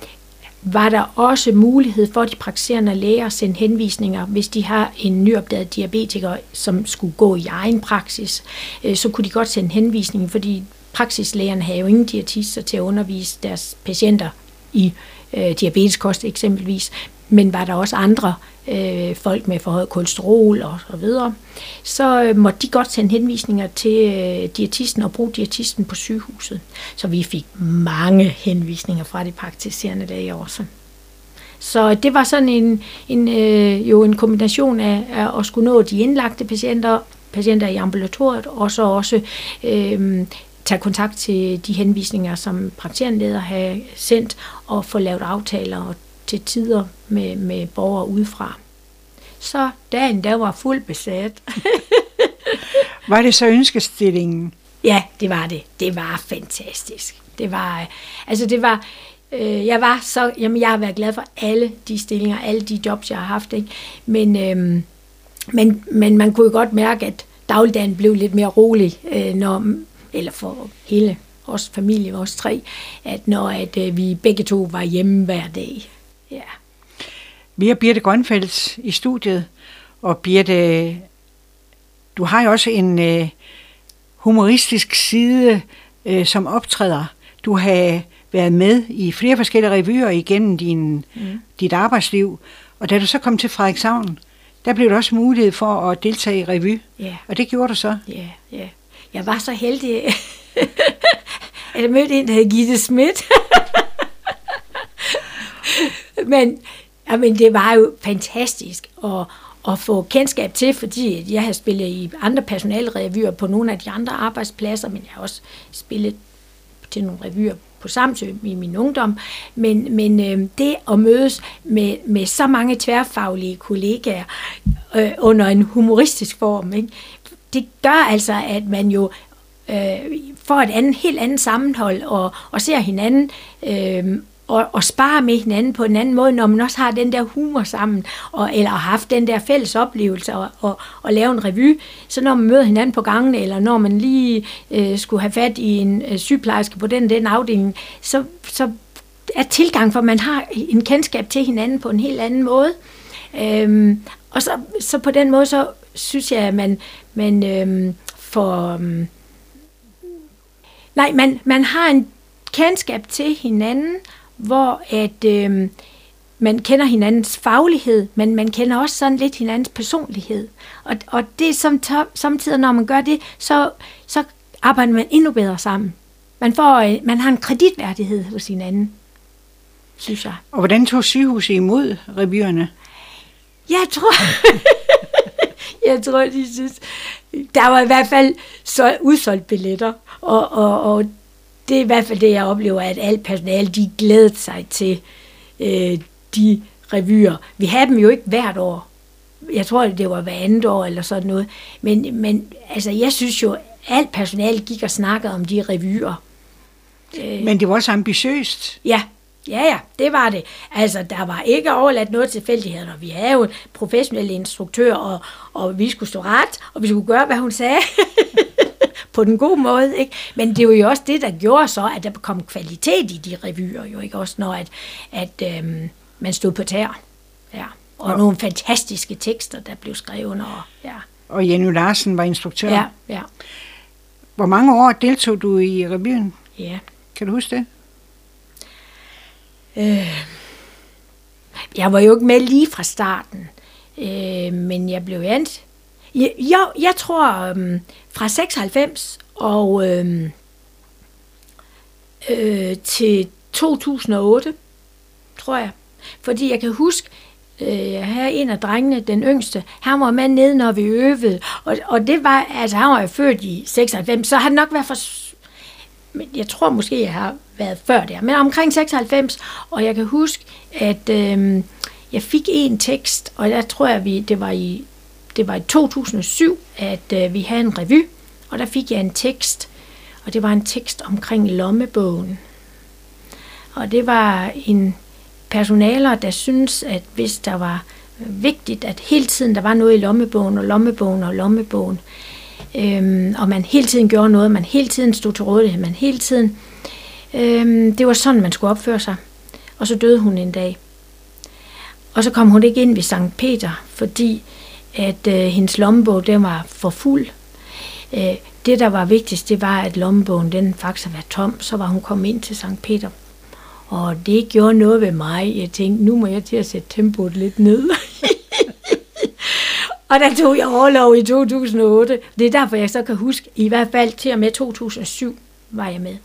var der også mulighed for de praktiserende læger at sende henvisninger, hvis de har en nyopdaget diabetiker, som skulle gå i egen praksis, øh, så kunne de godt sende henvisning, fordi praksislægerne havde jo ingen diætister til at undervise deres patienter i øh, diabeteskost eksempelvis, men var der også andre øh, folk med forhøjet kolesterol og så videre, så øh, måtte de godt sende henvisninger til øh, diætisten og bruge diætisten på sygehuset. Så vi fik mange henvisninger fra de praktiserende læger også. Så det var sådan en, en, øh, jo en kombination af, af at skulle nå de indlagte patienter, patienter i ambulatoriet, og så også øh, tage kontakt til de henvisninger, som praktiserende leder har sendt, og få lavet aftaler og til tider med, med borgere udefra. Så dagen der var fuld besat. [laughs] var det så ønskestillingen? Ja, det var det. Det var fantastisk. Det var, altså det var, øh, jeg var så, jamen jeg har været glad for alle de stillinger, alle de jobs, jeg har haft, ikke? Men, øh, men, men man kunne jo godt mærke, at dagligdagen blev lidt mere rolig, øh, når, eller for hele vores familie, vores tre, at når at, øh, vi begge to var hjemme hver dag. Ja. Vi har Birte Grønfeldt i studiet, og Birte, du har jo også en øh, humoristisk side øh, som optræder. Du har været med i flere forskellige revyer igennem din, mm. dit arbejdsliv, og da du så kom til Frederikshavn, der blev der også mulighed for at deltage i revy. Yeah. Og det gjorde du så? Ja, yeah, ja. Yeah. Jeg var så heldig, [laughs] at jeg mødte en, der hed Gitte Schmidt. [laughs] men, ja, men det var jo fantastisk at, at få kendskab til, fordi jeg har spillet i andre personalrevyer på nogle af de andre arbejdspladser, men jeg har også spillet til nogle revyer på Samsø i min ungdom, men, men øh, det at mødes med, med så mange tværfaglige kollegaer øh, under en humoristisk form, ikke? det gør altså, at man jo øh, får et andet, helt andet sammenhold og, og ser hinanden øh, og, og spare med hinanden på en anden måde, når man også har den der humor sammen, og, eller har haft den der fælles oplevelse og, og, og lave en revy. Så når man møder hinanden på gangen, eller når man lige øh, skulle have fat i en øh, sygeplejerske på den den afdeling, så, så er tilgang, for man har en kendskab til hinanden på en helt anden måde. Øhm, og så, så på den måde, så synes jeg, at man, man øhm, får... Øhm, nej, man, man har en kendskab til hinanden, hvor at øh, man kender hinandens faglighed, men man kender også sådan lidt hinandens personlighed. Og, og det som samtidig, når man gør det, så, så arbejder man endnu bedre sammen. Man, får, øh, man har en kreditværdighed hos hinanden, synes jeg. Og hvordan tog sygehuset imod revyerne? Jeg tror, [laughs] jeg tror, de synes, der var i hvert fald så udsolgt billetter, og, og, og det er i hvert fald det, jeg oplever, at alt personale, de glæder sig til øh, de revyer. Vi har dem jo ikke hvert år. Jeg tror, det var hver andet år eller sådan noget. Men, men altså, jeg synes jo, alt personale gik og snakkede om de revyer. Øh, men det var også ambitiøst. Ja, Ja, ja, det var det. Altså, der var ikke overladt noget tilfældigheder. Vi havde jo en professionel instruktør, og, og vi skulle stå ret, og vi skulle gøre, hvad hun sagde. [laughs] på den gode måde. Ikke? Men det var jo også det, der gjorde så, at der kom kvalitet i de revyer, jo ikke også, når at, at øhm, man stod på tær. Ja. Og ja. nogle fantastiske tekster, der blev skrevet. Og, ja. og Jenny Larsen var instruktør. Ja, ja. Hvor mange år deltog du i revyen? Ja. Kan du huske det? Øh, jeg var jo ikke med lige fra starten, øh, men jeg blev ansat jeg, jeg, jeg tror øhm, fra 96 og øhm, øh, til 2008, tror jeg. Fordi jeg kan huske, øh, her en af drengene, den yngste, han var med nede, når vi øvede. Og, og det var, altså han var jo født i 96, så han nok været for... Men jeg tror måske, jeg har været før der, men omkring 96. Og jeg kan huske, at øh, jeg fik en tekst, og der tror, jeg, vi, det var i det var i 2007, at øh, vi havde en revy, og der fik jeg en tekst, og det var en tekst omkring lommebogen. Og det var en personaler, der synes, at hvis der var øh, vigtigt, at hele tiden der var noget i lommebogen, og lommebogen og lommebogen, øhm, og man hele tiden gjorde noget, man hele tiden stod til rådighed, man hele tiden, øhm, det var sådan, man skulle opføre sig. Og så døde hun en dag. Og så kom hun ikke ind ved Sankt Peter, fordi at øh, hendes lommebog den var for fuld. Øh, det, der var vigtigst, det var, at lommebogen den faktisk var tom. Så var hun kommet ind til Sankt Peter. Og det gjorde noget ved mig. Jeg tænkte, nu må jeg til at sætte tempoet lidt ned. [laughs] og der tog jeg overlov i 2008. Det er derfor, jeg så kan huske, i hvert fald til og med 2007 var jeg med.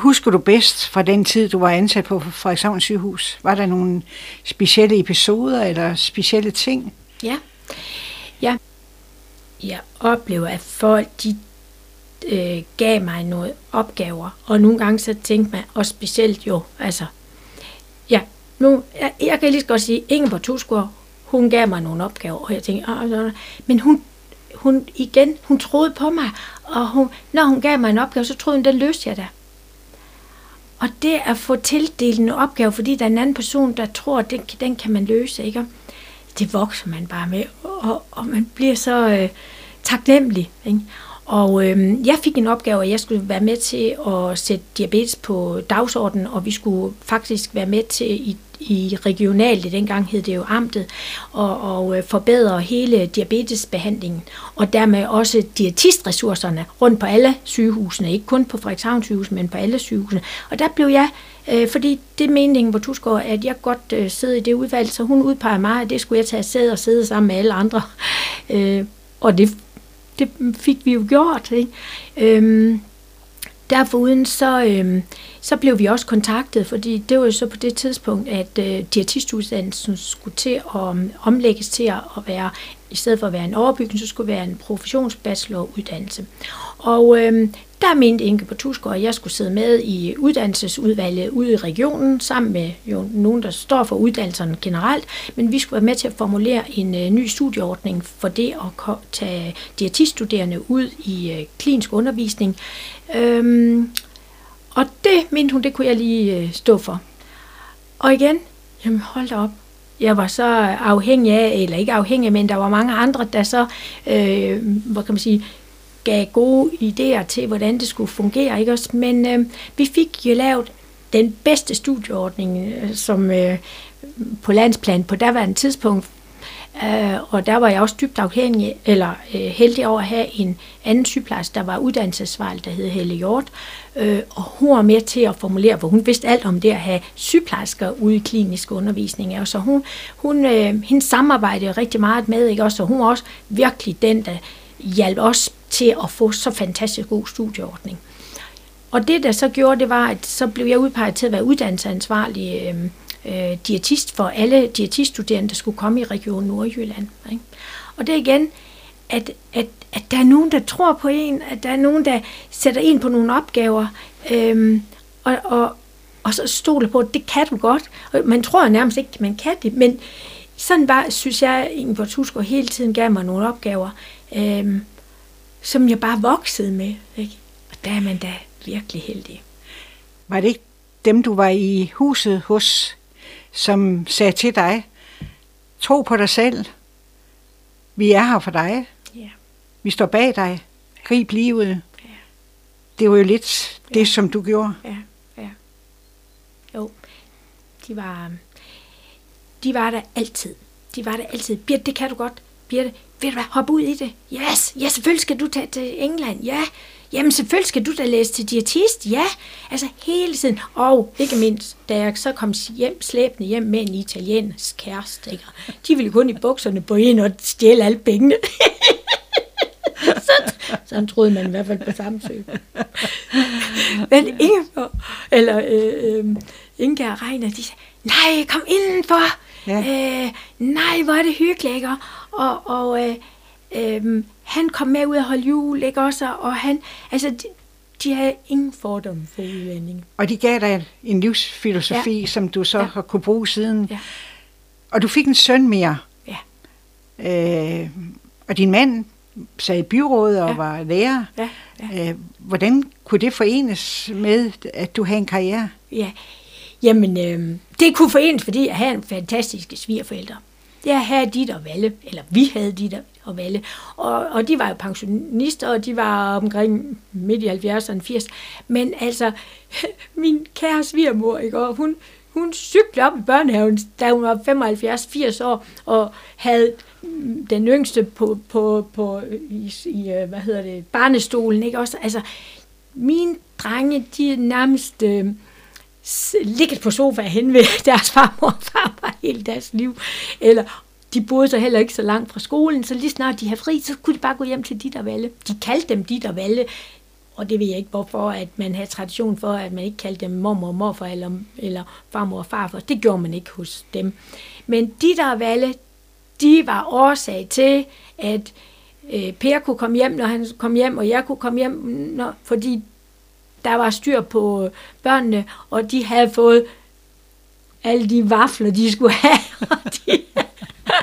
Husker du bedst fra den tid, du var ansat på Frederikshavn sygehus? Var der nogle specielle episoder eller specielle ting? Ja. Ja. Jeg oplever, at folk de, øh, gav mig nogle opgaver, og nogle gange så tænkte man, og specielt jo, altså, ja, nu, jeg, jeg kan lige så godt sige, Ingeborg Tusgaard, hun gav mig nogle opgaver, og jeg tænkte, ah, men hun, hun igen, hun troede på mig, og hun, når hun gav mig en opgave, så troede hun, den løste jeg da. Og det at få tildelt en opgave, fordi der er en anden person, der tror, at den, den kan man løse, ikke? det vokser man bare med, og, og man bliver så øh, taknemmelig. Ikke? Og øh, jeg fik en opgave, at jeg skulle være med til at sætte diabetes på dagsordenen, og vi skulle faktisk være med til i i regionalt, dengang hed det jo amtet, og, og øh, forbedre hele diabetesbehandlingen, og dermed også diætistressourcerne rundt på alle sygehusene, ikke kun på Frederikshavn sygehus, men på alle sygehusene. Og der blev jeg, øh, fordi det er meningen på Tusgaard, at jeg godt øh, sidder i det udvalg, så hun udpeger mig, at det skulle jeg tage sæde og sidde sammen med alle andre. Øh, og det, det fik vi jo gjort. Ikke? Øh, Derforuden så, øh, så blev vi også kontaktet, fordi det var jo så på det tidspunkt, at øh, diætistuddannelsen skulle til at omlægges til at være, i stedet for at være en overbygning, så skulle være en professionsbacheloruddannelse. Og øh, der mente Inge på Tusgaard, at jeg skulle sidde med i uddannelsesudvalget ude i regionen, sammen med jo nogen, der står for uddannelserne generelt, men vi skulle være med til at formulere en øh, ny studieordning for det at tage diætiststuderende ud i øh, klinisk undervisning. Øhm, og det mente hun, det kunne jeg lige øh, stå for. Og igen, jamen hold da op, jeg var så afhængig af, eller ikke afhængig, men der var mange andre, der så, øh, hvad kan man sige, gav gode idéer til, hvordan det skulle fungere. Ikke også? Men øh, vi fik jo lavet den bedste studieordning, øh, som øh, på landsplan på daværende tidspunkt. Øh, og der var jeg også dybt afhængig, eller øh, heldig over at have en anden sygeplejerske, der var uddannelsesvalg, der hed Helle Hjort. Øh, og hun var med til at formulere, for hun vidste alt om det at have sygeplejersker ude i klinisk undervisning. Og så hun, hun, øh, hendes samarbejdede rigtig meget med, ikke? Også, så hun var også virkelig den, der hjalp os til at få så fantastisk god studieordning. Og det, der så gjorde, det var, at så blev jeg udpeget til at være uddannelsesansvarlig øh, øh, diætist for alle diætiststuderende, der skulle komme i Region Nordjylland. Ikke? Og det er igen, at, at, at der er nogen, der tror på en, at der er nogen, der sætter en på nogle opgaver, øh, og, og, og så stoler på, at det kan du godt. Og man tror nærmest ikke, at man kan det, men sådan var, synes jeg, Ingeborg Tusgaard hele tiden gav mig nogle opgaver, øh, som jeg bare voksede med. Ikke? Og der er man da virkelig heldig. Var det ikke dem, du var i huset hos, som sagde til dig, tro på dig selv, vi er her for dig, ja. vi står bag dig, grib livet. Ja. Det var jo lidt ja. det, som du gjorde. Ja, ja. Jo, de var, de var der altid. De var der altid. Birte, det kan du godt. Birte, ved du hvad, hop ud i det. Yes, ja, selvfølgelig skal du tage til England. Ja, jamen selvfølgelig skal du da læse til diætist. Ja, altså hele tiden. Og ikke mindst, da jeg så kom hjem, slæbende hjem med en italiensk kæreste. Ikke? De ville kun i bukserne på en og stjæle alle pengene. [laughs] så, sådan troede man i hvert fald på Samsø. Men Ingeborg, eller øh, øh, Inge og Reiner, de sagde, nej, kom indenfor. Ja. Øh, nej, hvor er det hyggeligt, ikke? Og, og øh, øh, han kom med ud og holde jul, ikke også? Og han, altså, de, de havde ingen fordomme for udlændinge. Og de gav dig en livsfilosofi, ja. som du så ja. har kunne bruge siden. Ja. Og du fik en søn mere. Ja. Øh, og din mand sad i byrådet og ja. var lærer. Ja. Ja. Øh, hvordan kunne det forenes med, at du havde en karriere? Ja, jamen øh, det kunne forenes, fordi jeg havde en fantastiske svigerforældre. Jeg havde dit og Valle, eller vi havde dit og Valle, og, og de var jo pensionister, og de var omkring midt i 70'erne, 80. Men altså, [laughs] min kære svigermor, ikke, og hun, hun cyklede op i børnehaven, da hun var 75-80 år, og havde den yngste på, på, på i, i, øh, hvad hedder det, barnestolen, ikke også? Altså, mine drenge, de er nærmest øh, ligget på sofa hen ved [laughs] deres farmor og farfar hele deres liv. Eller de boede så heller ikke så langt fra skolen, så lige snart de havde fri, så kunne de bare gå hjem til dit og Valle. De kaldte dem dit og Valle, og det ved jeg ikke, hvorfor at man havde tradition for, at man ikke kaldte dem mormor og morfar eller, eller farmor og farfar. Det gjorde man ikke hos dem. Men dit og Valle, de var årsag til, at øh, Per kunne komme hjem, når han kom hjem, og jeg kunne komme hjem, når, fordi der var styr på børnene, og de havde fået alle de vafler, de skulle have, [laughs] og de,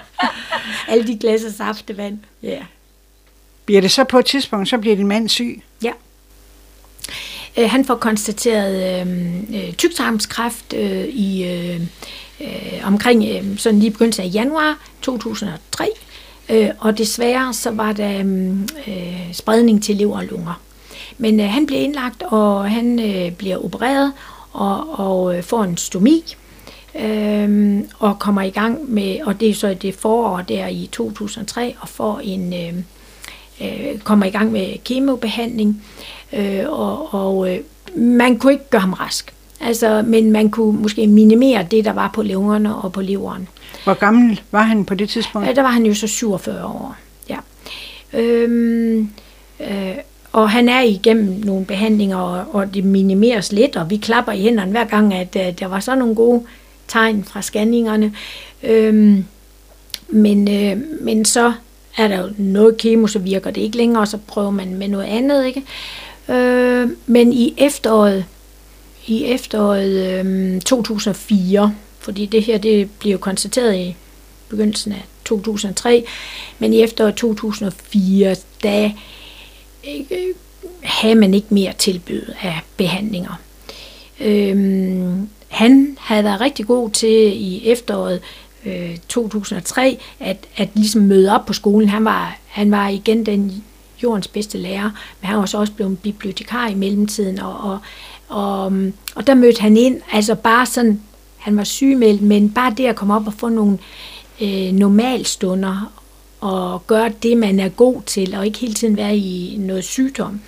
[laughs] alle de glas af saftevand. Ja. Bliver det så på et tidspunkt, så bliver din mand syg? Ja. Øh, han får konstateret øhm, øh, tyktarmskræft øh, i øh, øh, omkring øh, sådan lige begyndelsen af januar 2003. Øh, og desværre så var der øhm, øh, spredning til lever og lunger. Men øh, han bliver indlagt, og han øh, bliver opereret og, og øh, får en stomi. Øh, og kommer i gang med, og det er så det forår der i 2003, og får en, øh, øh, kommer i gang med kemobehandling, øh, og, og øh, man kunne ikke gøre ham rask. Altså, men man kunne måske minimere det, der var på lungerne og på leveren. Hvor gammel var han på det tidspunkt? Ja, der var han jo så 47 år. Ja. Øhm, øh, og han er igennem nogle behandlinger, og, og det minimeres lidt, og vi klapper i hænderne hver gang, at, at der var så nogle gode tegn fra scanningerne. Øhm, men, øh, men så er der jo noget kemo, så virker det ikke længere, og så prøver man med noget andet, ikke? Øh, men i efteråret, i efteråret øh, 2004, fordi det her det bliver jo konstateret i begyndelsen af 2003, men i efteråret 2004, da øh, havde man ikke mere tilbud af behandlinger. Øhm, han havde været rigtig god til i efteråret øh, 2003 at, at ligesom møde op på skolen. Han var, han var igen den jordens bedste lærer, men han var så også blevet bibliotekar i mellemtiden, og, og, og, og der mødte han ind, altså bare sådan, han var sygemeldt, men bare det at komme op og få nogle øh, normalstunder, og gøre det, man er god til, og ikke hele tiden være i noget sygdom.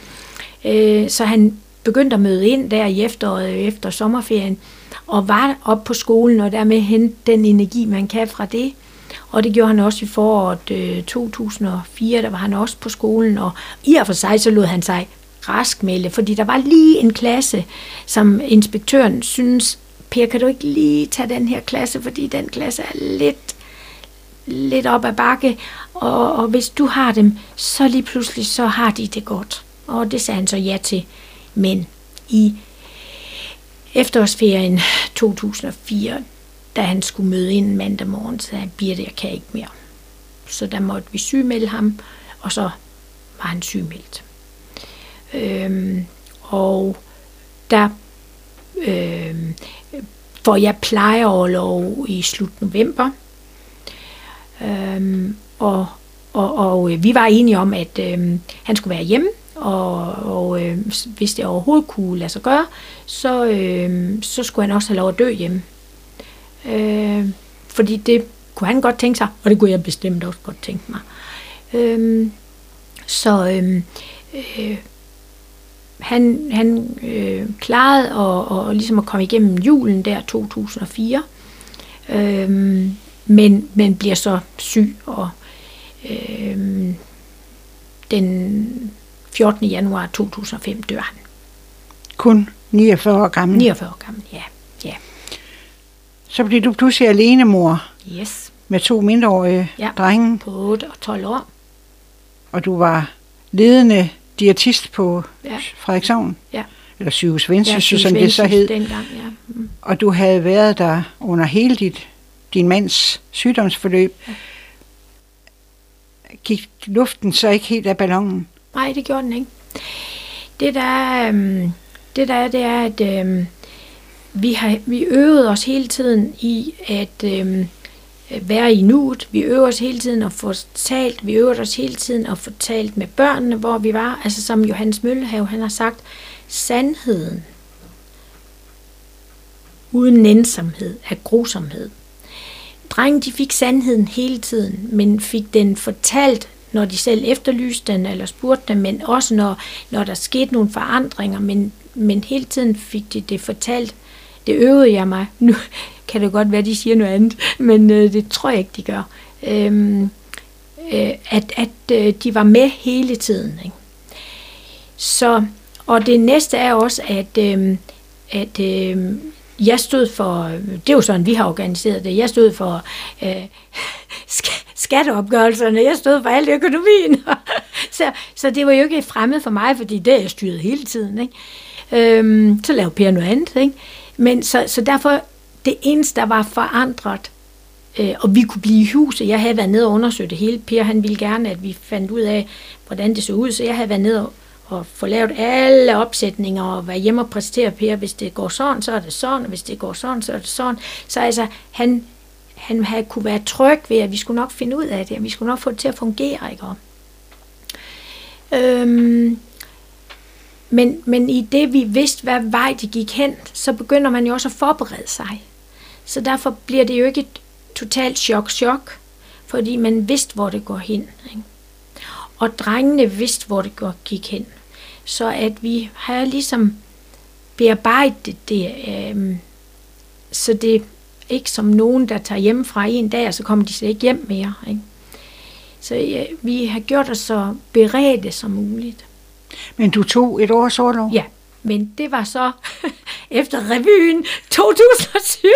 Øh, så han begyndte at møde ind der i efteråret efter sommerferien, og var op på skolen, og dermed hente den energi, man kan fra det. Og det gjorde han også i foråret øh, 2004, der var han også på skolen, og i og for sig så lod han sig raskmelde, fordi der var lige en klasse, som inspektøren synes, Per, kan du ikke lige tage den her klasse, fordi den klasse er lidt, lidt op ad bakke, og, og hvis du har dem, så lige pludselig, så har de det godt. Og det sagde han så ja til. Men i efterårsferien 2004, da han skulle møde ind mandag morgen, sagde han, Birte, jeg kan ikke mere. Så der måtte vi sygemelde ham, og så var han sygemeldt. Øhm, og der øhm, får jeg plejeoverlov i slut november. Øhm, og, og, og øh, vi var enige om, at øhm, han skulle være hjemme, og, og øh, hvis det overhovedet kunne lade sig gøre, så, øh, så skulle han også have lov at dø hjemme. Øh, fordi det kunne han godt tænke sig, og det kunne jeg bestemt også godt tænke mig. Øh, så øh, øh, han, han øh, klarede og, og ligesom at komme igennem julen der 2004, øh, men, men bliver så syg, og øh, den 14. januar 2005 dør han. Kun 49 år gammel? 49 år gammel, ja. ja. Så blev du pludselig alene mor? Yes. Med to mindreårige ja. drenge? på 8 og 12 år. Og du var ledende diætist på ja. Frederikshavn? Ja. Eller Sygehus Vendsyssel, ja, som det så hed. Dengang, ja. Mm. Og du havde været der under hele dit, din mands sygdomsforløb. Gik luften så ikke helt af ballonen? Nej, det gjorde den ikke. Det der, øhm, det der er, det er, at øhm, vi har vi øvede os hele tiden i at øhm, være i nuet. Vi øver os hele tiden at få talt. Vi øver os hele tiden at få talt med børnene, hvor vi var. Altså som Johannes Møllehave, han har sagt, sandheden uden nænsomhed er grusomhed. Drengen de fik sandheden hele tiden, men fik den fortalt når de selv efterlyste den eller spurgte dem, men også når, når der skete nogle forandringer, men, men hele tiden fik de det fortalt. Det øvede jeg mig. Nu kan det godt være, de siger noget andet, men øh, det tror jeg ikke, de gør. Øhm, øh, at at øh, de var med hele tiden. Ikke? Så, og det næste er også, at, øh, at øh, jeg stod for, det er jo sådan, vi har organiseret det, jeg stod for øh, skatteopgørelserne, jeg stod for al økonomien. [laughs] så, så det var jo ikke fremmed for mig, fordi det er jeg styret hele tiden. Ikke? Øhm, så lavede Per noget andet. Ikke? Men så, så derfor, det eneste, der var forandret, øh, og vi kunne blive i huset, jeg havde været nede og undersøgt det hele. Per han ville gerne, at vi fandt ud af, hvordan det så ud, så jeg havde været nede og og få lavet alle opsætninger og være hjemme og præsentere Per, hvis det går sådan, så er det sådan, og hvis det går sådan, så er det sådan. Så altså, han, han havde kunne være tryg ved, at vi skulle nok finde ud af det, og vi skulle nok få det til at fungere, ikke? Øhm, men, men i det, vi vidste, hvad vej det gik hen, så begynder man jo også at forberede sig. Så derfor bliver det jo ikke et totalt chok-chok, fordi man vidste, hvor det går hen. Ikke? Og drengene vidste, hvor det gik hen. Så at vi har ligesom bearbejdet det, øh, så det ikke som nogen, der tager hjem fra en dag, og så kommer de slet ikke hjem mere. Ikke? Så ja, vi har gjort os så beredte som muligt. Men du tog et års overlov? Ja, men det var så [laughs] efter revyen 2007,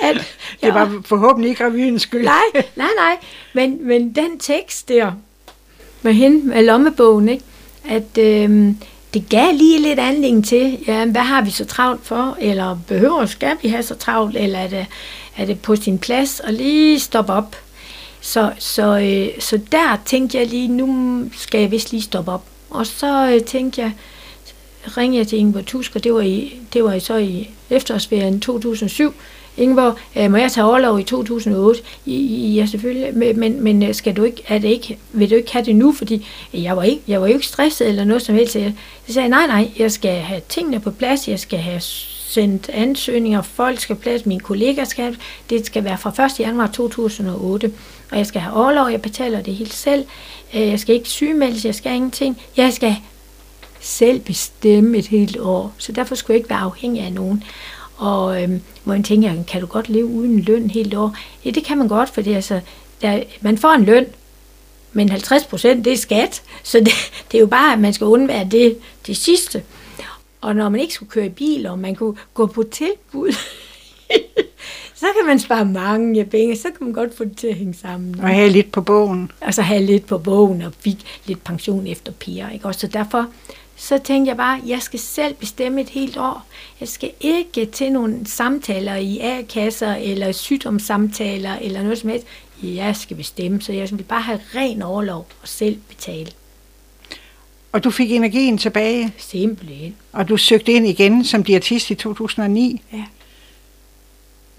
[laughs] at, Det var forhåbentlig ikke revyens skyld. Nej, nej, nej. Men, men den tekst der, med hende med lommebogen, ikke? At øh, det gav lige lidt anledning til, ja, hvad har vi så travlt for, eller behøver, skal vi have så travlt, eller er det, er det på sin plads, og lige stoppe op. Så, så, øh, så der tænkte jeg lige, nu skal jeg vist lige stoppe op. Og så øh, tænkte jeg, ringede jeg til Ingeborg Tusk, og det var, i, det var så i efterårsferien 2007. Ingeborg, øh, må jeg tage overlov i 2008? I, ja, selvfølgelig, men, men, men øh, skal du ikke, er det ikke, vil du ikke have det nu? Fordi jeg var, ikke, jeg var jo ikke stresset eller noget som helst. Jeg, så sagde jeg, nej, nej, jeg skal have tingene på plads, jeg skal have sendt ansøgninger, folk skal plads, mine kollega skal have, det skal være fra 1. januar 2008, og jeg skal have overlov, jeg betaler det helt selv, øh, jeg skal ikke sygemeldes, jeg skal ingenting, jeg skal selv bestemme et helt år, så derfor skulle jeg ikke være afhængig af nogen. Og øhm, hvor man tænker, kan du godt leve uden løn helt år? Ja, det kan man godt, for det, altså, der, man får en løn, men 50 procent, det er skat. Så det, [laughs] det er jo bare, at man skal undvære det, det sidste. Og når man ikke skulle køre i bil, og man kunne gå på tilbud, [laughs] så kan man spare mange penge, så kan man godt få det til at hænge sammen. Og have lidt på bogen. Og så have lidt på bogen, og fik lidt pension efter piger. Ikke? Og så derfor, så tænkte jeg bare, jeg skal selv bestemme et helt år. Jeg skal ikke til nogle samtaler i A-kasser, eller sygdomssamtaler, eller noget som helst. Jeg skal bestemme, så jeg vil bare have ren overlov og selv betale. Og du fik energien tilbage, Simpelthen. og du søgte ind igen som diætist i 2009. Ja.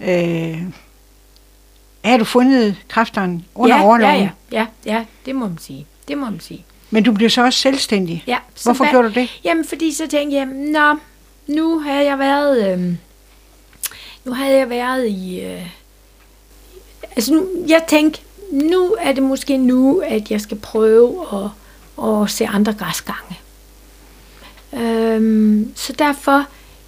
Øh, har du fundet kræfterne under ja, overloven? ja, ja, ja, ja, det må man sige. Det må man sige. Men du blev så også selvstændig. Ja, så Hvorfor hvad- gjorde du det? Jamen, fordi så tænkte jeg, nå, nu har jeg været, øh, nu har jeg været i, øh, altså nu, jeg tænkte, nu er det måske nu, at jeg skal prøve at, at se andre græsgange. Øhm, så derfor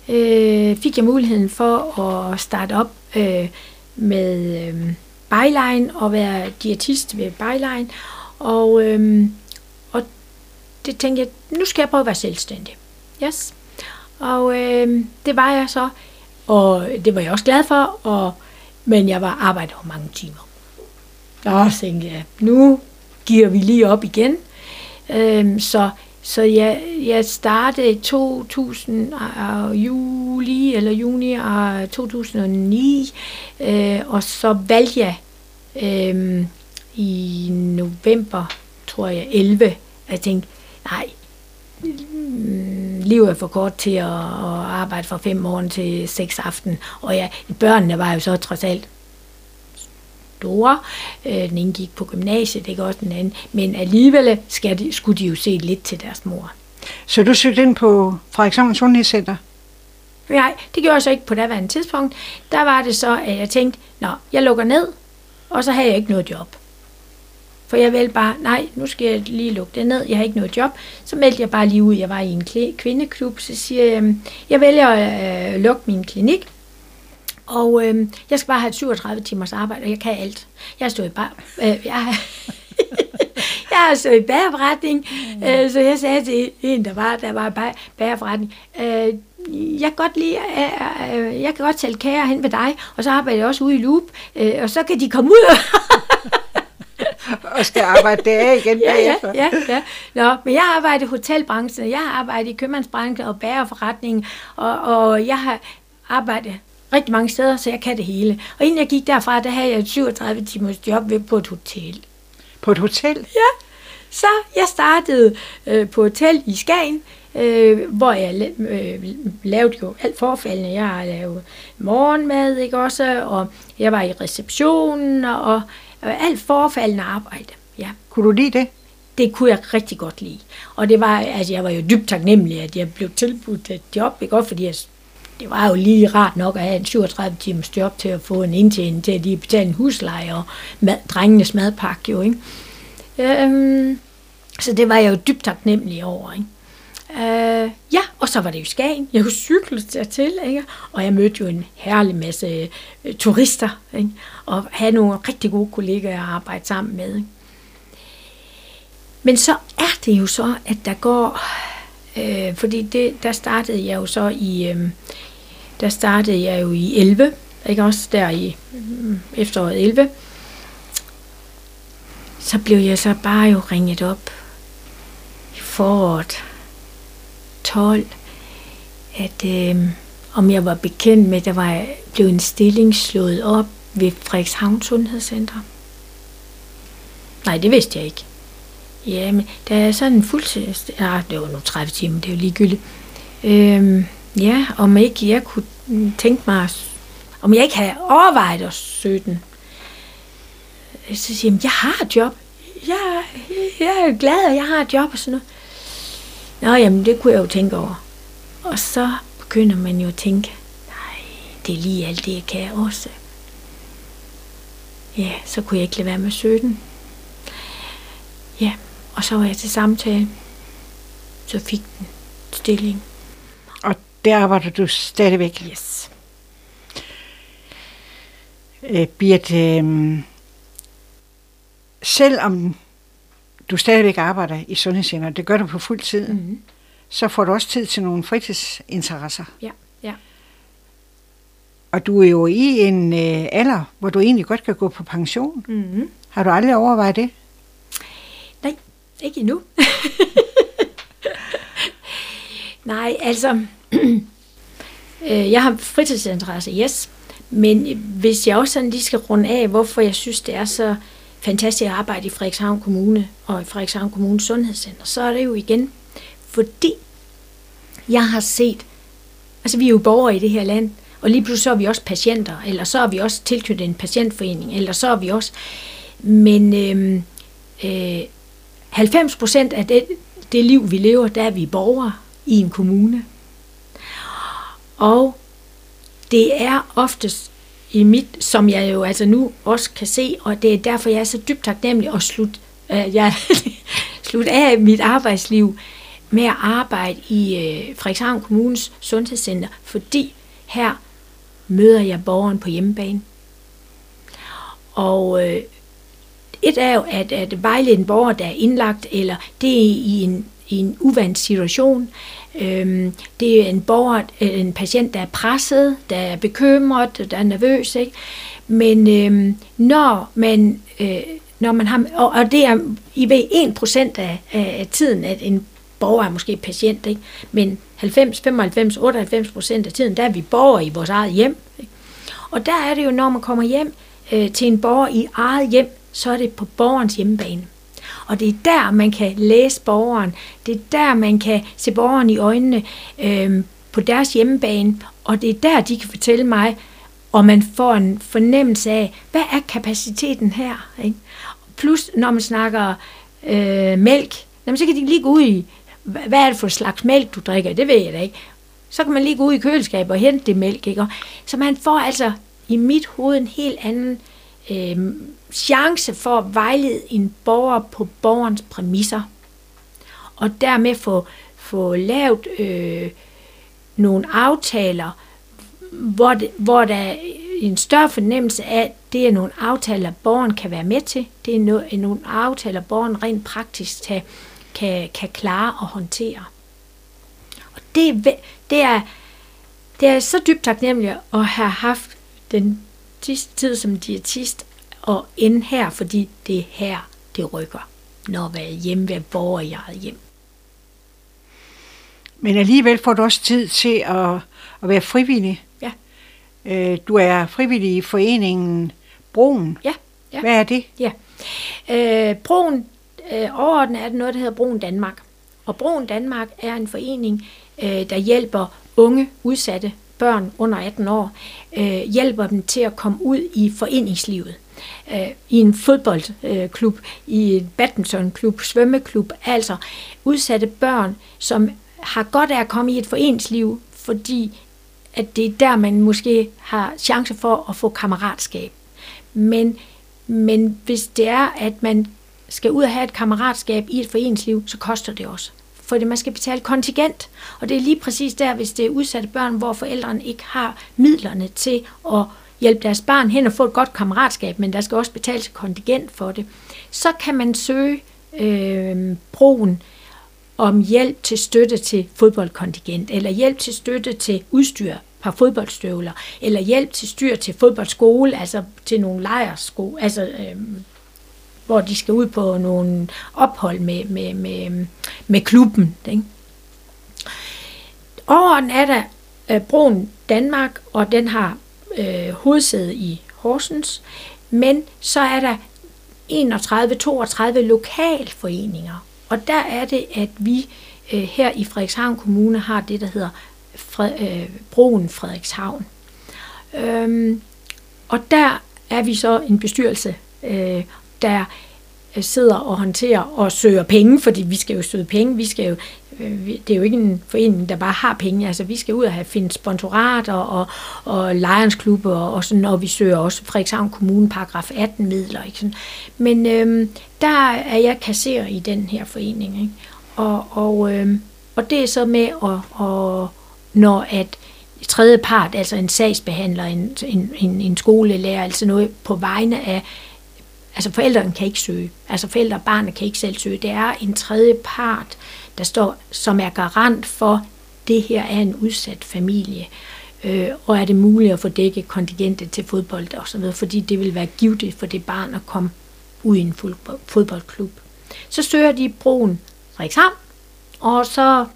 øh, fik jeg muligheden for at starte op øh, med øh, Byline og være diætist ved Byline. Og, øh, og det tænkte jeg, nu skal jeg prøve at være selvstændig. Yes. Og øh, det var jeg så, og det var jeg også glad for, og, men jeg var arbejdet over mange timer. Og så tænkte jeg, nu giver vi lige op igen. Øhm, så så jeg, jeg startede i 2000 og juli eller juni af 2009, øh, og så valgte jeg øh, i november, tror jeg, 11, at jeg tænkte, nej, livet er for kort til at, at arbejde fra 5 morgen til 6 aften, og ja, børnene var jo så trods alt store. Øh, den ene gik på gymnasiet, ikke også den anden. Men alligevel skal de, skulle de jo se lidt til deres mor. Så du søgte ind på Frederikshavn Sundhedscenter? Nej, det gjorde jeg så ikke på daværende tidspunkt. Der var det så, at jeg tænkte, nå, jeg lukker ned, og så har jeg ikke noget job. For jeg ville bare, nej, nu skal jeg lige lukke det ned, jeg har ikke noget job. Så meldte jeg bare lige ud, jeg var i en kvindeklub, så siger jeg, øhm, jeg vælger at øh, lukke min klinik, og øh, jeg skal bare have et 37 timers arbejde, og jeg kan alt. Jeg i bare... Øh, jeg, [laughs] jeg har stået i bagerforretning, øh, så jeg sagde til en, der var, der var bagerforretning, øh, jeg kan godt lide, øh, øh, jeg kan godt sælge kager hen ved dig, og så arbejder jeg også ude i Loop, øh, og så kan de komme ud [laughs] Og skal arbejde der igen [laughs] ja, ja, bagefter? ja, ja. Nå, men jeg har arbejdet i hotelbranchen, jeg har arbejdet i købmandsbranchen og bagerforretning, og, og jeg har arbejdet rigtig mange steder, så jeg kan det hele. Og inden jeg gik derfra, der havde jeg et 37 timers job ved på et hotel. På et hotel? Ja, så jeg startede øh, på hotel i Skagen, øh, hvor jeg øh, lavede jo alt forfaldende. Jeg har lavet morgenmad, ikke også, og jeg var i receptionen, og alt forfaldende arbejde. Ja, Kunne du lide det? det kunne jeg rigtig godt lide. Og det var, altså jeg var jo dybt taknemmelig, at jeg blev tilbudt et job, ikke også, fordi jeg, det var jo lige rart nok at have en 37 timers job til at få en indtjening til at lige betale en husleje og mad, drengenes madpakke jo, ikke? Øhm, så det var jeg jo dybt taknemmelig over, ikke? Øh, ja, og så var det jo Skagen. Jeg kunne cykle dertil, ikke? og jeg mødte jo en herlig masse øh, turister, ikke? og havde nogle rigtig gode kollegaer at arbejde sammen med. Ikke? Men så er det jo så, at der går, øh, fordi det, der startede jeg jo så i, øh, der startede jeg jo i 11, ikke også der i øh, efteråret 11, så blev jeg så bare jo ringet op i foråret 12, at øh, om jeg var bekendt med, at der var blev en stilling slået op ved Frederikshavn Sundhedscenter. Nej, det vidste jeg ikke. Ja, men der er sådan en fuldstændig... Ja, det var nu 30 timer, det er jo ligegyldigt. Øhm, ja, om ikke jeg kunne tænke mig... Om jeg ikke havde overvejet at søge den. Så siger jeg, jeg har et job. Jeg, jeg er glad, at jeg har et job og sådan noget. Nå, jamen, det kunne jeg jo tænke over. Og så begynder man jo at tænke, nej, det er lige alt det, jeg kan også. Ja, så kunne jeg ikke lade være med at søge den. Ja, og så var jeg til samtale. Så fik den stilling. Og der arbejder du stadigvæk? Yes. Øh, Birte, øh, selvom du stadigvæk arbejder i sundhedscenter, det gør du på fuld tid, mm-hmm. så får du også tid til nogle fritidsinteresser. Ja, ja. Og du er jo i en øh, alder, hvor du egentlig godt kan gå på pension. Mm-hmm. Har du aldrig overvejet det? Nej, ikke endnu. [laughs] Nej, altså, [clears throat] øh, jeg har fritidsinteresse, yes. Men hvis jeg også sådan lige skal runde af, hvorfor jeg synes, det er så fantastisk arbejde i Frederikshavn Kommune og i Frederikshavn Kommunes Sundhedscenter, så er det jo igen, fordi jeg har set, altså vi er jo borgere i det her land, og lige pludselig så er vi også patienter, eller så er vi også tilknyttet en patientforening, eller så er vi også, men øhm, øh, øh, 90 procent af det, det liv, vi lever, der er vi borgere i en kommune. Og det er oftest i mit, som jeg jo altså nu også kan se, og det er derfor, jeg er så dybt taknemmelig at slutte, øh, [laughs] jeg, slutte af mit arbejdsliv med at arbejde i øh, Frederikshavn Kommunes Sundhedscenter, fordi her møder jeg borgeren på hjemmebane. Og øh, et er jo, at, at vejlede en borger, der er indlagt, eller det er i en, i en uvandt situation. Øhm, det er en borger, en patient, der er presset, der er bekymret, der er nervøs. Ikke? Men øhm, når man... Øh, når man har, og, og det er i ved 1% af, af tiden, at en borger er måske patient, ikke? men 90, 95, 98 procent af tiden, der er vi borgere i vores eget hjem. Ikke? Og der er det jo, når man kommer hjem øh, til en borger i eget hjem, så er det på borgerens hjemmebane. Og det er der, man kan læse borgeren. Det er der, man kan se borgeren i øjnene øh, på deres hjemmebane. Og det er der, de kan fortælle mig, og man får en fornemmelse af, hvad er kapaciteten her? Ikke? Plus, når man snakker øh, mælk, jamen, så kan de lige gå ud i, hvad er det for slags mælk, du drikker? Det ved jeg da ikke. Så kan man lige gå ud i køleskabet og hente det mælk. Ikke? Så man får altså i mit hoved en helt anden øh, Øhm, chance for at vejlede en borger på borgerens præmisser. Og dermed få, få lavet øh, nogle aftaler, hvor, det, hvor der er en større fornemmelse af, at det er nogle aftaler, borgeren kan være med til. Det er no, nogle aftaler, borgeren rent praktisk kan, kan, kan klare og håndtere. Og det, det, er, det er så dybt taknemmeligt at have haft den tid som diætist og ende her, fordi det er her, det rykker, når vi er hjemme ved borger i eget hjem. Men alligevel får du også tid til at, at være frivillig. Ja. Øh, du er frivillig i foreningen Broen. Ja. ja. Hvad er det? Ja. Øh, Broen, øh, overordnet er det noget, der hedder Broen Danmark. Og Broen Danmark er en forening, øh, der hjælper unge udsatte børn under 18 år, øh, hjælper dem til at komme ud i foreningslivet. Øh, I en fodboldklub, øh, i en badmintonklub, svømmeklub, altså udsatte børn, som har godt af at komme i et foreningsliv, fordi at det er der, man måske har chance for at få kammeratskab. Men, men hvis det er, at man skal ud og have et kammeratskab i et foreningsliv, så koster det også fordi man skal betale kontingent. Og det er lige præcis der, hvis det er udsatte børn, hvor forældrene ikke har midlerne til at hjælpe deres barn hen og få et godt kammeratskab, men der skal også betales kontingent for det. Så kan man søge øh, broen om hjælp til støtte til fodboldkontingent, eller hjælp til støtte til udstyr par fodboldstøvler, eller hjælp til styr til fodboldskole, altså til nogle lejersko, altså øh, hvor de skal ud på nogle ophold med, med, med, med klubben. Ikke? Over er der øh, Broen Danmark, og den har øh, hovedsæde i Horsens, men så er der 31-32 lokalforeninger, og der er det, at vi øh, her i Frederikshavn Kommune har det, der hedder Fred, øh, Broen Frederikshavn. Øhm, og der er vi så en bestyrelse, øh, der øh, sidder og håndterer og søger penge, fordi vi skal jo søge penge. Vi skal jo, øh, det er jo ikke en forening, der bare har penge. Altså, vi skal ud og have finde sponsorater og, og lejrensklubber, og, og sådan, og vi søger også Frederikshavn Kommune paragraf 18 midler. Ikke? Sådan. Men øhm, der er jeg kasserer i den her forening. Ikke? Og, og, øhm, og det er så med, at, og, når at tredje part, altså en sagsbehandler, en, en, en, en skolelærer, altså noget på vegne af, altså forældrene kan ikke søge, altså forældre og barnet kan ikke selv søge, det er en tredje part, der står, som er garant for, det her er en udsat familie, øh, og er det muligt at få dækket kontingentet til fodbold og så videre, fordi det vil være givet for det barn at komme ud i en fodboldklub. Så søger de broen Frederikshavn, og så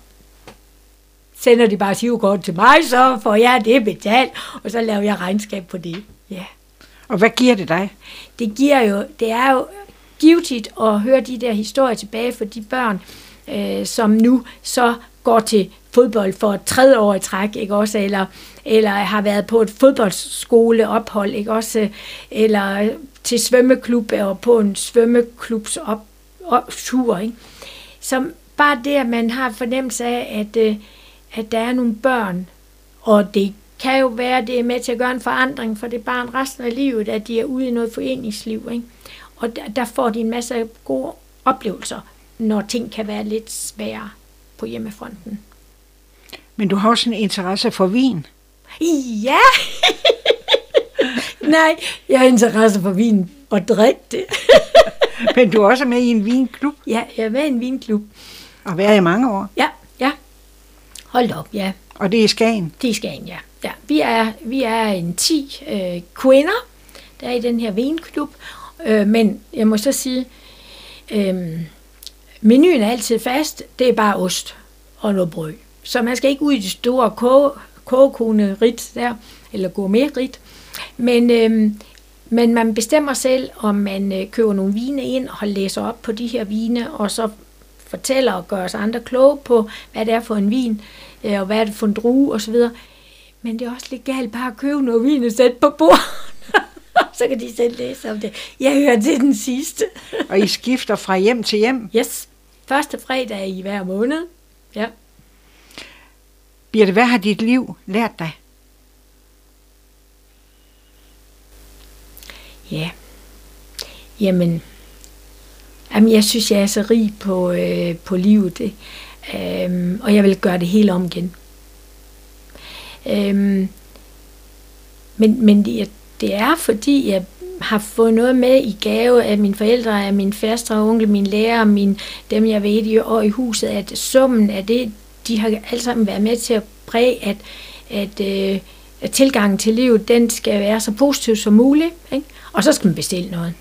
sender de bare sivkort til mig, så får jeg det betalt, og så laver jeg regnskab på det. Ja. Og hvad giver det dig? Det giver jo, det er jo givetigt at høre de der historier tilbage for de børn, øh, som nu så går til fodbold for et tredje år i træk, ikke også, eller, eller har været på et fodboldskoleophold, ikke også, eller til svømmeklub og på en svømmeklubs op, op, tur, ikke? Som bare det, at man har fornemmelse af, at, øh, at der er nogle børn, og det kan jo være, at det er med til at gøre en forandring for det barn resten af livet, at de er ude i noget foreningsliv. Ikke? Og der, der får de en masse gode oplevelser, når ting kan være lidt svære på hjemmefronten. Men du har også en interesse for vin. Ja! [laughs] Nej, jeg har interesse for vin og drikke det. [laughs] Men du er også med i en vinklub? Ja, jeg er med i en vinklub. Og været i mange år? Ja, ja. Hold op, ja. Og det er Skagen? Det er Skagen, ja. ja. Vi, er, vi er en 10 øh, kvinder, der er i den her vinklub. Øh, men jeg må så sige, øh, menuen er altid fast. Det er bare ost og noget brød. Så man skal ikke ud i de store koge, kogekone rit der, eller gourmet rit. Men, øh, men man bestemmer selv, om man øh, køber nogle vine ind og læser op på de her vine, og så fortæller og gør os andre kloge på, hvad det er for en vin, og hvad er det for en drue osv. Men det er også lidt galt bare at købe noget vin og sætte på bordet. [laughs] så kan de selv læse om det. Jeg hører til den sidste. og I skifter fra hjem til hjem? Yes. Første fredag i hver måned. Ja. Birte, hvad har dit liv lært dig? Ja. Jamen, jamen jeg synes, jeg er så rig på, øh, på livet. Det. Øhm, og jeg vil gøre det hele om igen. Øhm, men men det, det er, fordi jeg har fået noget med i gave af mine forældre, af min faste og onkel, min lærer, min, dem jeg ved i år i huset, at summen af det, de har alle sammen været med til at præge, at, at, øh, at tilgangen til livet, den skal være så positiv som muligt. Ikke? Og så skal man bestille noget.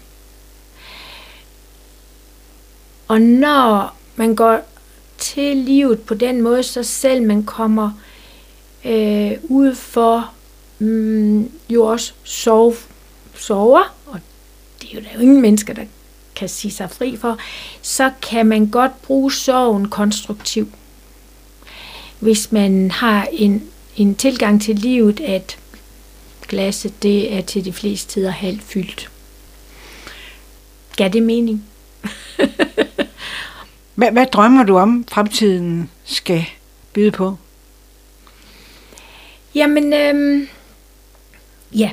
Og når man går til livet på den måde, så selv man kommer øh, ud for mm, jo også sove, sover, og det er jo der jo ingen mennesker, der kan sige sig fri for, så kan man godt bruge sorgen konstruktivt. Hvis man har en, en tilgang til livet, at glasset det er til de fleste tider halvt fyldt. Gav det mening? [laughs] hvad, hvad drømmer du om, fremtiden skal byde på? Jamen, øhm, ja,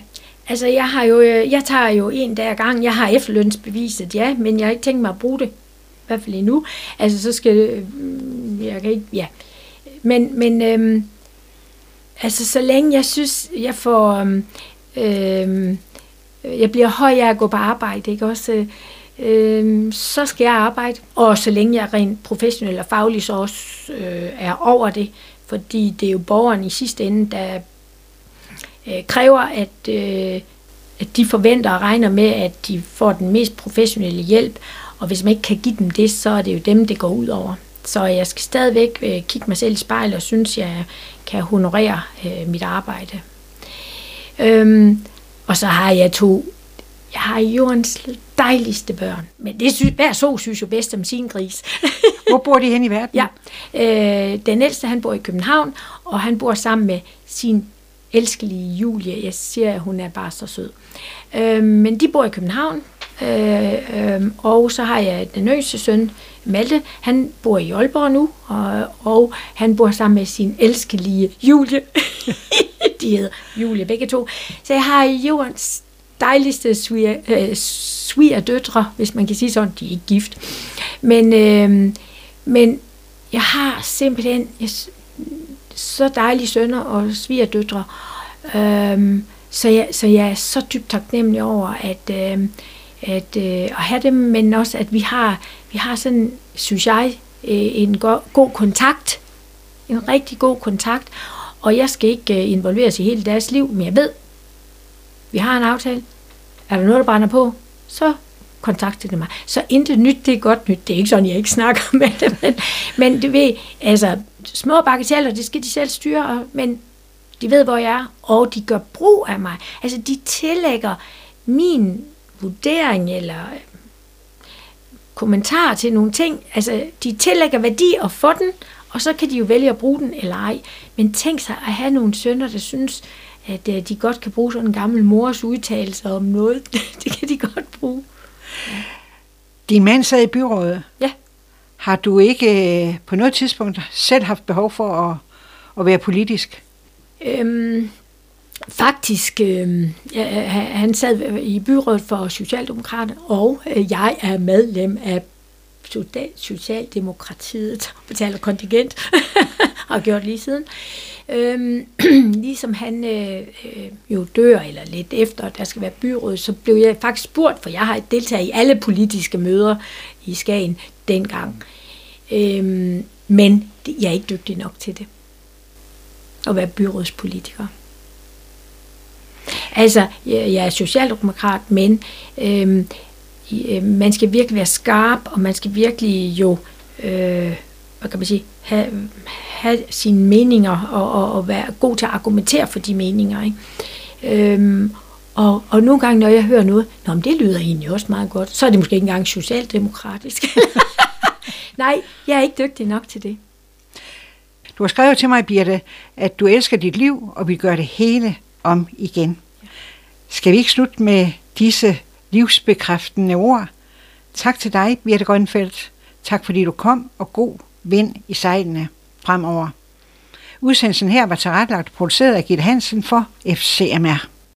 altså jeg har jo, øh, jeg tager jo en dag ad gang. Jeg har efterlønsbeviset, ja, men jeg har ikke tænkt mig at bruge det. I hvert fald endnu. Altså så skal det, øh, jeg kan ikke, ja. Men, men øhm, altså så længe jeg synes, jeg får, øhm, øhm jeg bliver høj af at gå på arbejde, ikke også? Øh, Øhm, så skal jeg arbejde. Og så længe jeg rent professionelt og fagligt så også øh, er over det. Fordi det er jo borgeren i sidste ende, der øh, kræver, at, øh, at de forventer og regner med, at de får den mest professionelle hjælp, og hvis man ikke kan give dem det, så er det jo dem, det går ud over. Så jeg skal stadigvæk øh, kigge mig selv i spejlet og synes, jeg kan honorere øh, mit arbejde. Øhm, og så har jeg to jeg har jordens dejligste børn. Men det synes, hver så synes jo bedst om sin gris. [laughs] Hvor bor de hen i verden? Ja, øh, den ældste han bor i København, og han bor sammen med sin elskelige Julie. Jeg siger, at hun er bare så sød. Øh, men de bor i København, øh, øh, og så har jeg den yngste søn, Malte. Han bor i Aalborg nu, og, og han bor sammen med sin elskelige Julie. [laughs] de hedder Julie begge to. Så jeg har jordens dejligste sviger, øh, døtre, hvis man kan sige sådan. De er ikke gift. Men, øh, men jeg har simpelthen jeg, så dejlige sønner og svigerdøtre. Øh, så, jeg, så jeg er så dybt taknemmelig over at, øh, at, øh, at have dem, men også at vi har, vi har sådan, synes jeg, øh, en go- god kontakt. En rigtig god kontakt. Og jeg skal ikke øh, involveres i hele deres liv, men jeg ved, vi har en aftale. Er der noget, der brænder på, så kontakter det mig. Så intet nyt, det er godt nyt. Det er ikke sådan, jeg ikke snakker [laughs] med det, men, men det ved, altså, små bagateller, det skal de selv styre, men de ved, hvor jeg er, og de gør brug af mig. Altså, de tillægger min vurdering eller øh, kommentar til nogle ting. Altså, de tillægger værdi og får den, og så kan de jo vælge at bruge den eller ej. Men tænk sig at have nogle sønner, der synes, at øh, de godt kan bruge sådan en gammel mors udtalelse om noget. [laughs] det kan de godt bruge. Ja. Din mand sad i byrådet. Ja. Har du ikke øh, på noget tidspunkt selv haft behov for at, at være politisk? Øhm, faktisk, øh, han sad i byrådet for Socialdemokrater, og øh, jeg er medlem af Socialdemokratiet, betaler kontingent, [laughs] har gjort lige siden. Øhm, [clears throat] ligesom han øh, øh, jo dør, eller lidt efter, der skal være byråd, så blev jeg faktisk spurgt, for jeg har deltaget i alle politiske møder i Skagen dengang. Øhm, men jeg er ikke dygtig nok til det. At være byrådspolitiker. Altså, jeg er socialdemokrat, men øhm, øh, man skal virkelig være skarp, og man skal virkelig jo, øh, hvad kan man sige, have, have sine meninger og, og, og være god til at argumentere for de meninger. Ikke? Øhm, og, og nogle gange, når jeg hører noget, Nå, men det lyder egentlig også meget godt, så er det måske ikke engang socialdemokratisk. [laughs] Nej, jeg er ikke dygtig nok til det. Du har skrevet til mig, Birte, at du elsker dit liv og vi gør det hele om igen. Skal vi ikke slutte med disse livsbekræftende ord? Tak til dig, Birte Grønfeldt. Tak fordi du kom, og god vind i sejlene fremover. Udsendelsen her var tilrettelagt og produceret af Gitte Hansen for FCMR.